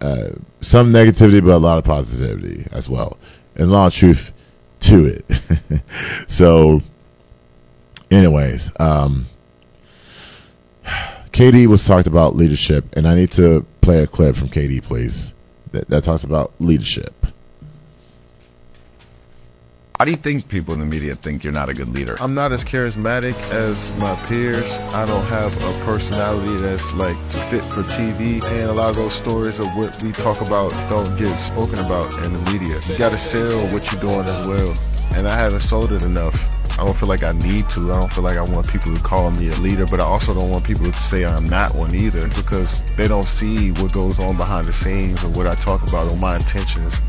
uh, some negativity, but a lot of positivity as well, and a lot of truth to it. so, anyways, um, KD was talked about leadership, and I need to play a clip from KD, please, that, that talks about leadership. Why do you think people in the media think you're not a good leader? I'm not as charismatic as my peers. I don't have a personality that's like to fit for TV. And a lot of those stories of what we talk about don't get spoken about in the media. You gotta sell what you're doing as well. And I haven't sold it enough. I don't feel like I need to. I don't feel like I want people to call me a leader, but I also don't want people to say I'm not one either because they don't see what goes on behind the scenes or what I talk about or my intentions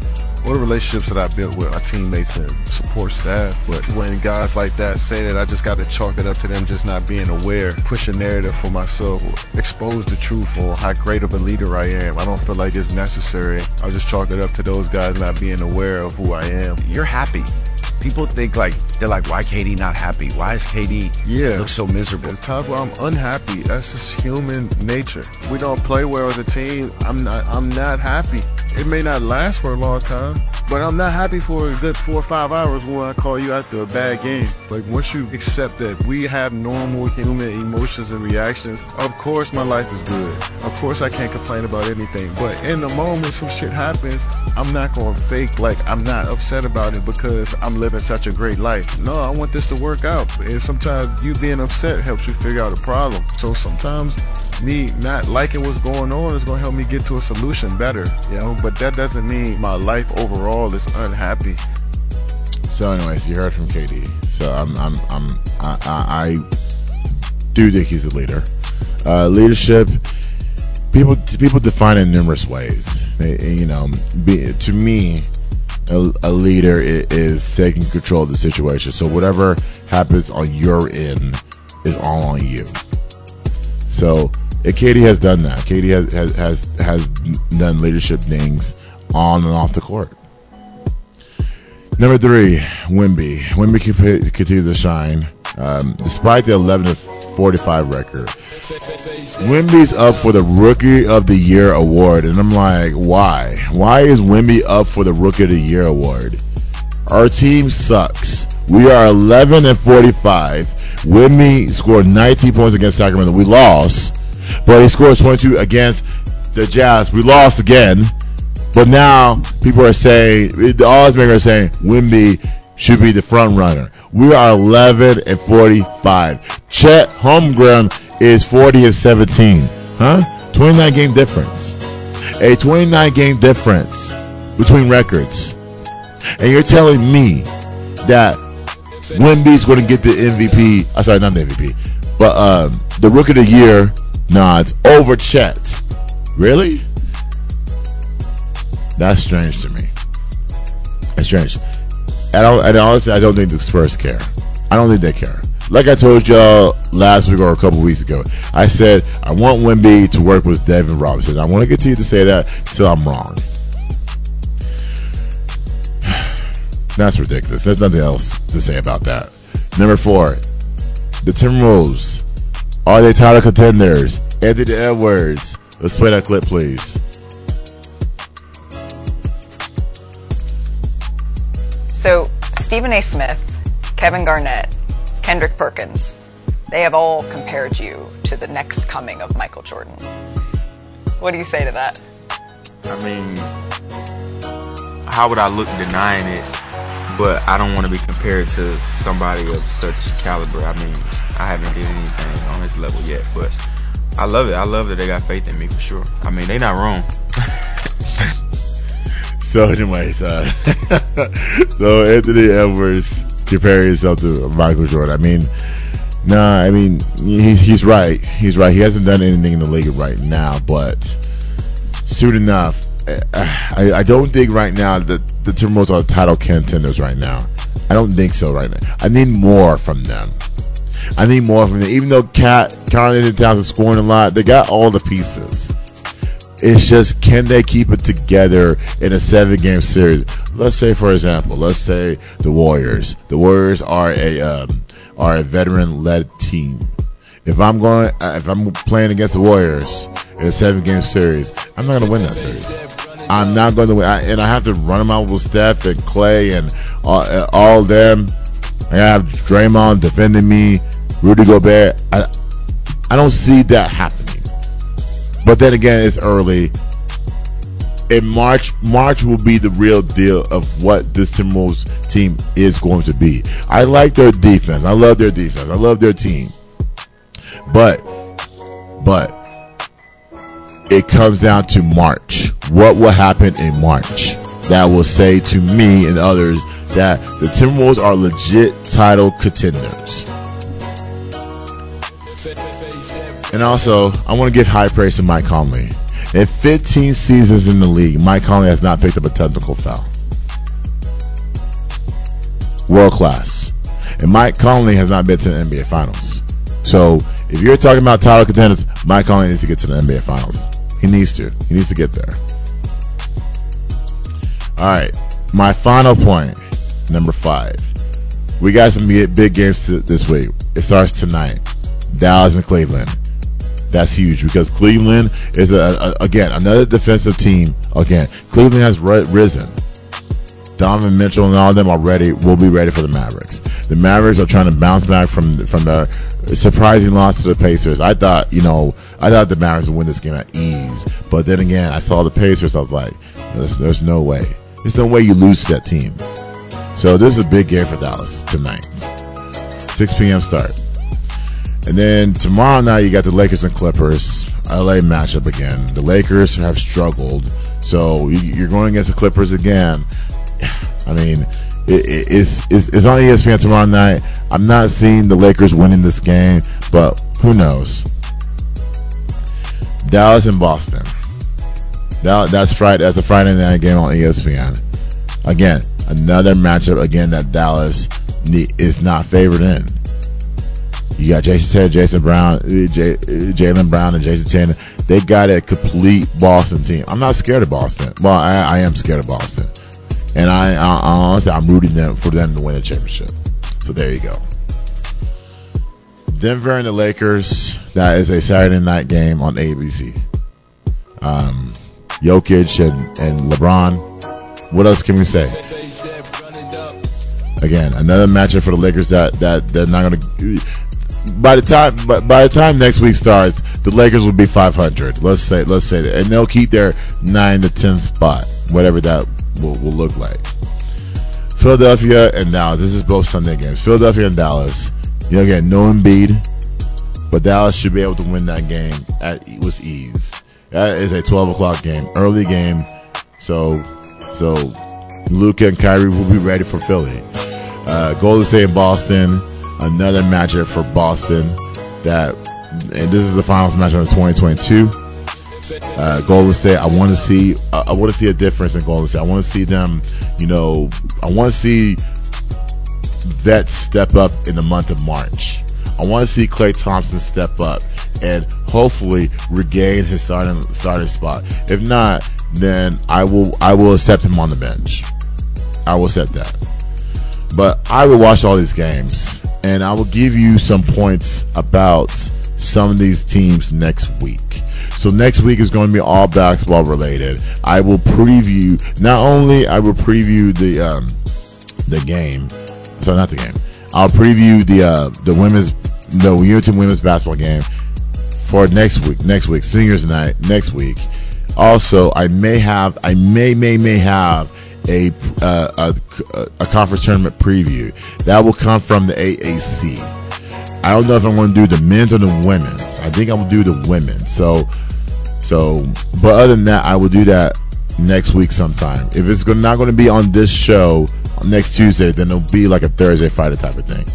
or the relationships that I built with my teammates and support staff. But when guys like that say that, I just got to chalk it up to them just not being aware, push a narrative for myself, expose the truth on how great of a leader I am. I don't feel like it's necessary. I just chalk it up to those guys not being aware of who I am. You're happy. People think like they're like, why KD not happy? Why is KD Yeah. look so miserable? There's times where I'm unhappy. That's just human nature. We don't play well as a team. I'm not. I'm not happy. It may not last for a long time, but I'm not happy for a good four or five hours when I call you after a bad game. Like once you accept that we have normal human emotions and reactions, of course my life is good. Of course I can't complain about anything. But in the moment some shit happens, I'm not gonna fake like I'm not upset about it because I'm living such a great life. No, I want this to work out. And sometimes you being upset helps you figure out a problem. So sometimes me not liking what's going on is gonna help me get to a solution better, you know. But that doesn't mean my life overall is unhappy. So, anyways, you heard from KD. So, I'm, I'm, I'm, I, I, I do think he's a leader. Uh, leadership, people, people define it in numerous ways. They, you know, be, to me, a, a leader is, is taking control of the situation. So, whatever happens on your end is all on you. So, eh, KD has done that. KD has, has has has done leadership things on and off the court. Number three, Wemby. Wemby continues to shine. Um, despite the 11 to 45 record, Wemby's up for the Rookie of the Year award, and I'm like, why? Why is Wemby up for the Rookie of the Year award? Our team sucks. We are 11 and 45. Wemby scored 19 points against Sacramento. We lost, but he scored 22 against the Jazz. We lost again. But now people are saying, the odds makers are saying Wemby should be the front runner. We are 11 and 45. Chet Holmgren is 40 and 17. Huh? 29 game difference. A 29 game difference between records. And you're telling me that Wemby's going to get the MVP. I'm sorry, not the MVP, but um, the Rookie of the Year nods over Chet. Really? That's strange to me. That's strange. I don't. And honestly, I don't think the Spurs care. I don't think they care. Like I told y'all last week or a couple weeks ago, I said I want Wemby to work with David Robinson. I want to continue to say that till I'm wrong. That's ridiculous. There's nothing else to say about that. Number four, the Timberwolves. Are they title contenders? Anthony Edwards. Let's play that clip, please. So, Stephen A. Smith, Kevin Garnett, Kendrick Perkins, they have all compared you to the next coming of Michael Jordan. What do you say to that? I mean, how would I look denying it? But I don't want to be compared to somebody of such caliber. I mean, I haven't did anything on his level yet, but I love it. I love that they got faith in me for sure. I mean, they not wrong. So, anyways, uh, so Anthony Edwards comparing himself to Michael Jordan. I mean, nah, I mean, he, he's right. He's right. He hasn't done anything in the league right now, but soon enough, I, I don't think right now that the Timberwolves are title contenders right now. I don't think so right now. I need more from them. I need more from them. Even though Cat, Anthony Towns is scoring a lot, they got all the pieces. It's just can they keep it together in a seven game series? Let's say, for example, let's say the Warriors. The Warriors are a um, are a veteran led team. If I'm going, uh, if I'm playing against the Warriors in a seven game series, I'm not going to win that series. I'm not going to win, I, and I have to run them out with Steph and Klay and all, uh, all them. I have Draymond defending me, Rudy Gobert. I I don't see that happening. But then again, it's early. In March, March will be the real deal of what this Timberwolves team is going to be. I like their defense. I love their defense. I love their team. But, but, it comes down to March. What will happen in March? That will say to me and others that the Timberwolves are legit title contenders. And also, I want to give high praise to Mike Conley. In 15 seasons in the league, Mike Conley has not picked up a technical foul. World class. And Mike Conley has not been to the NBA Finals. So, if you're talking about title contenders, Mike Conley needs to get to the NBA Finals. He needs to. He needs to get there. All right. My final point, number five. We got some big games this week. It starts tonight. Dallas and Cleveland. That's huge because Cleveland is a, a- again another defensive team. Again, Cleveland has ri- risen. Donovan Mitchell and all of them are ready. Will be ready for the Mavericks. The Mavericks are trying to bounce back from from the surprising loss to the Pacers. I thought, you know, I thought the Mavericks would win this game at ease, but then again, I saw the Pacers. I was like, there's, there's no way. There's no way you lose to that team. So this is a big game for Dallas tonight. 6 p.m. start. And then tomorrow night you got the Lakers and Clippers. LA matchup again. The Lakers have struggled, so you- you're going against the Clippers again. I mean, it, it, it's, it's on ESPN tomorrow night. I'm not seeing the Lakers winning this game, but who knows? Dallas and Boston. That, that's Friday. That's a Friday night game on ESPN. Again, another matchup again that Dallas is not favored in. You got Jason Taylor, Jason Brown, uh, uh, Jaylen Brown, and Jason Taylor. They got a complete Boston team. I'm not scared of Boston. Well, I, I am scared of Boston, and I, I, I honestly I'm rooting them for them to win the championship. So there you go. Denver and the Lakers. That is a Saturday night game on ABC. Um, Jokic and, and LeBron. What else can we say? Again, another matchup for the Lakers that that they're not going to. By the time, by, by the time next week starts, the Lakers will be 500. Let's say, let's say that, and they'll keep their nine to ten spot, whatever that will, will look like. Philadelphia and Dallas. This is both Sunday games. Philadelphia and Dallas. You know, again, no Embiid. but Dallas should be able to win that game at with ease. That is a 12 o'clock game, early game. So, so Luka and Kyrie will be ready for Philly. Uh, Golden State and Boston, another matchup for Boston. That and this is the finals matchup of 2022. Uh, Golden State, I want to see. I I want to see a difference in Golden State. I want to see them. You know, I want to see that step up in the month of March. I want to see Klay Thompson step up and hopefully regain his starting starting spot. If not, then I will I will accept him on the bench. I will accept that. But I will watch all these games and I will give you some points about some of these teams next week. So next week is going to be all basketball related. I will preview not only I will preview the um, the game. So not the game. I'll preview the uh, the women's the UNT women's basketball game for next week. Next week, seniors night. Next week. Also, I may have I may may may have a uh, a, a conference tournament preview that will come from the AAC. I don't know if I'm going to do the men's or the women's. I think I'm going to do the women's. So, so, but other than that, I will do that next week sometime. If it's not going to be on this show next Tuesday, then it'll be like a Thursday Friday type of thing.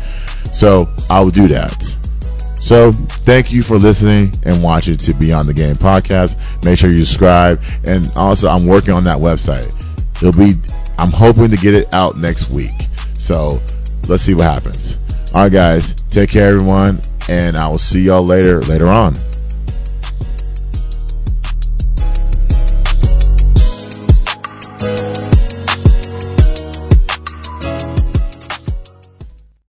So I will do that. So thank you for listening and watching to Beyond the Game podcast. Make sure you subscribe, and also I'm working on that website. It'll be. I'm hoping to get it out next week. So let's see what happens. All right, guys. Take care, everyone, and I will see y'all later later on.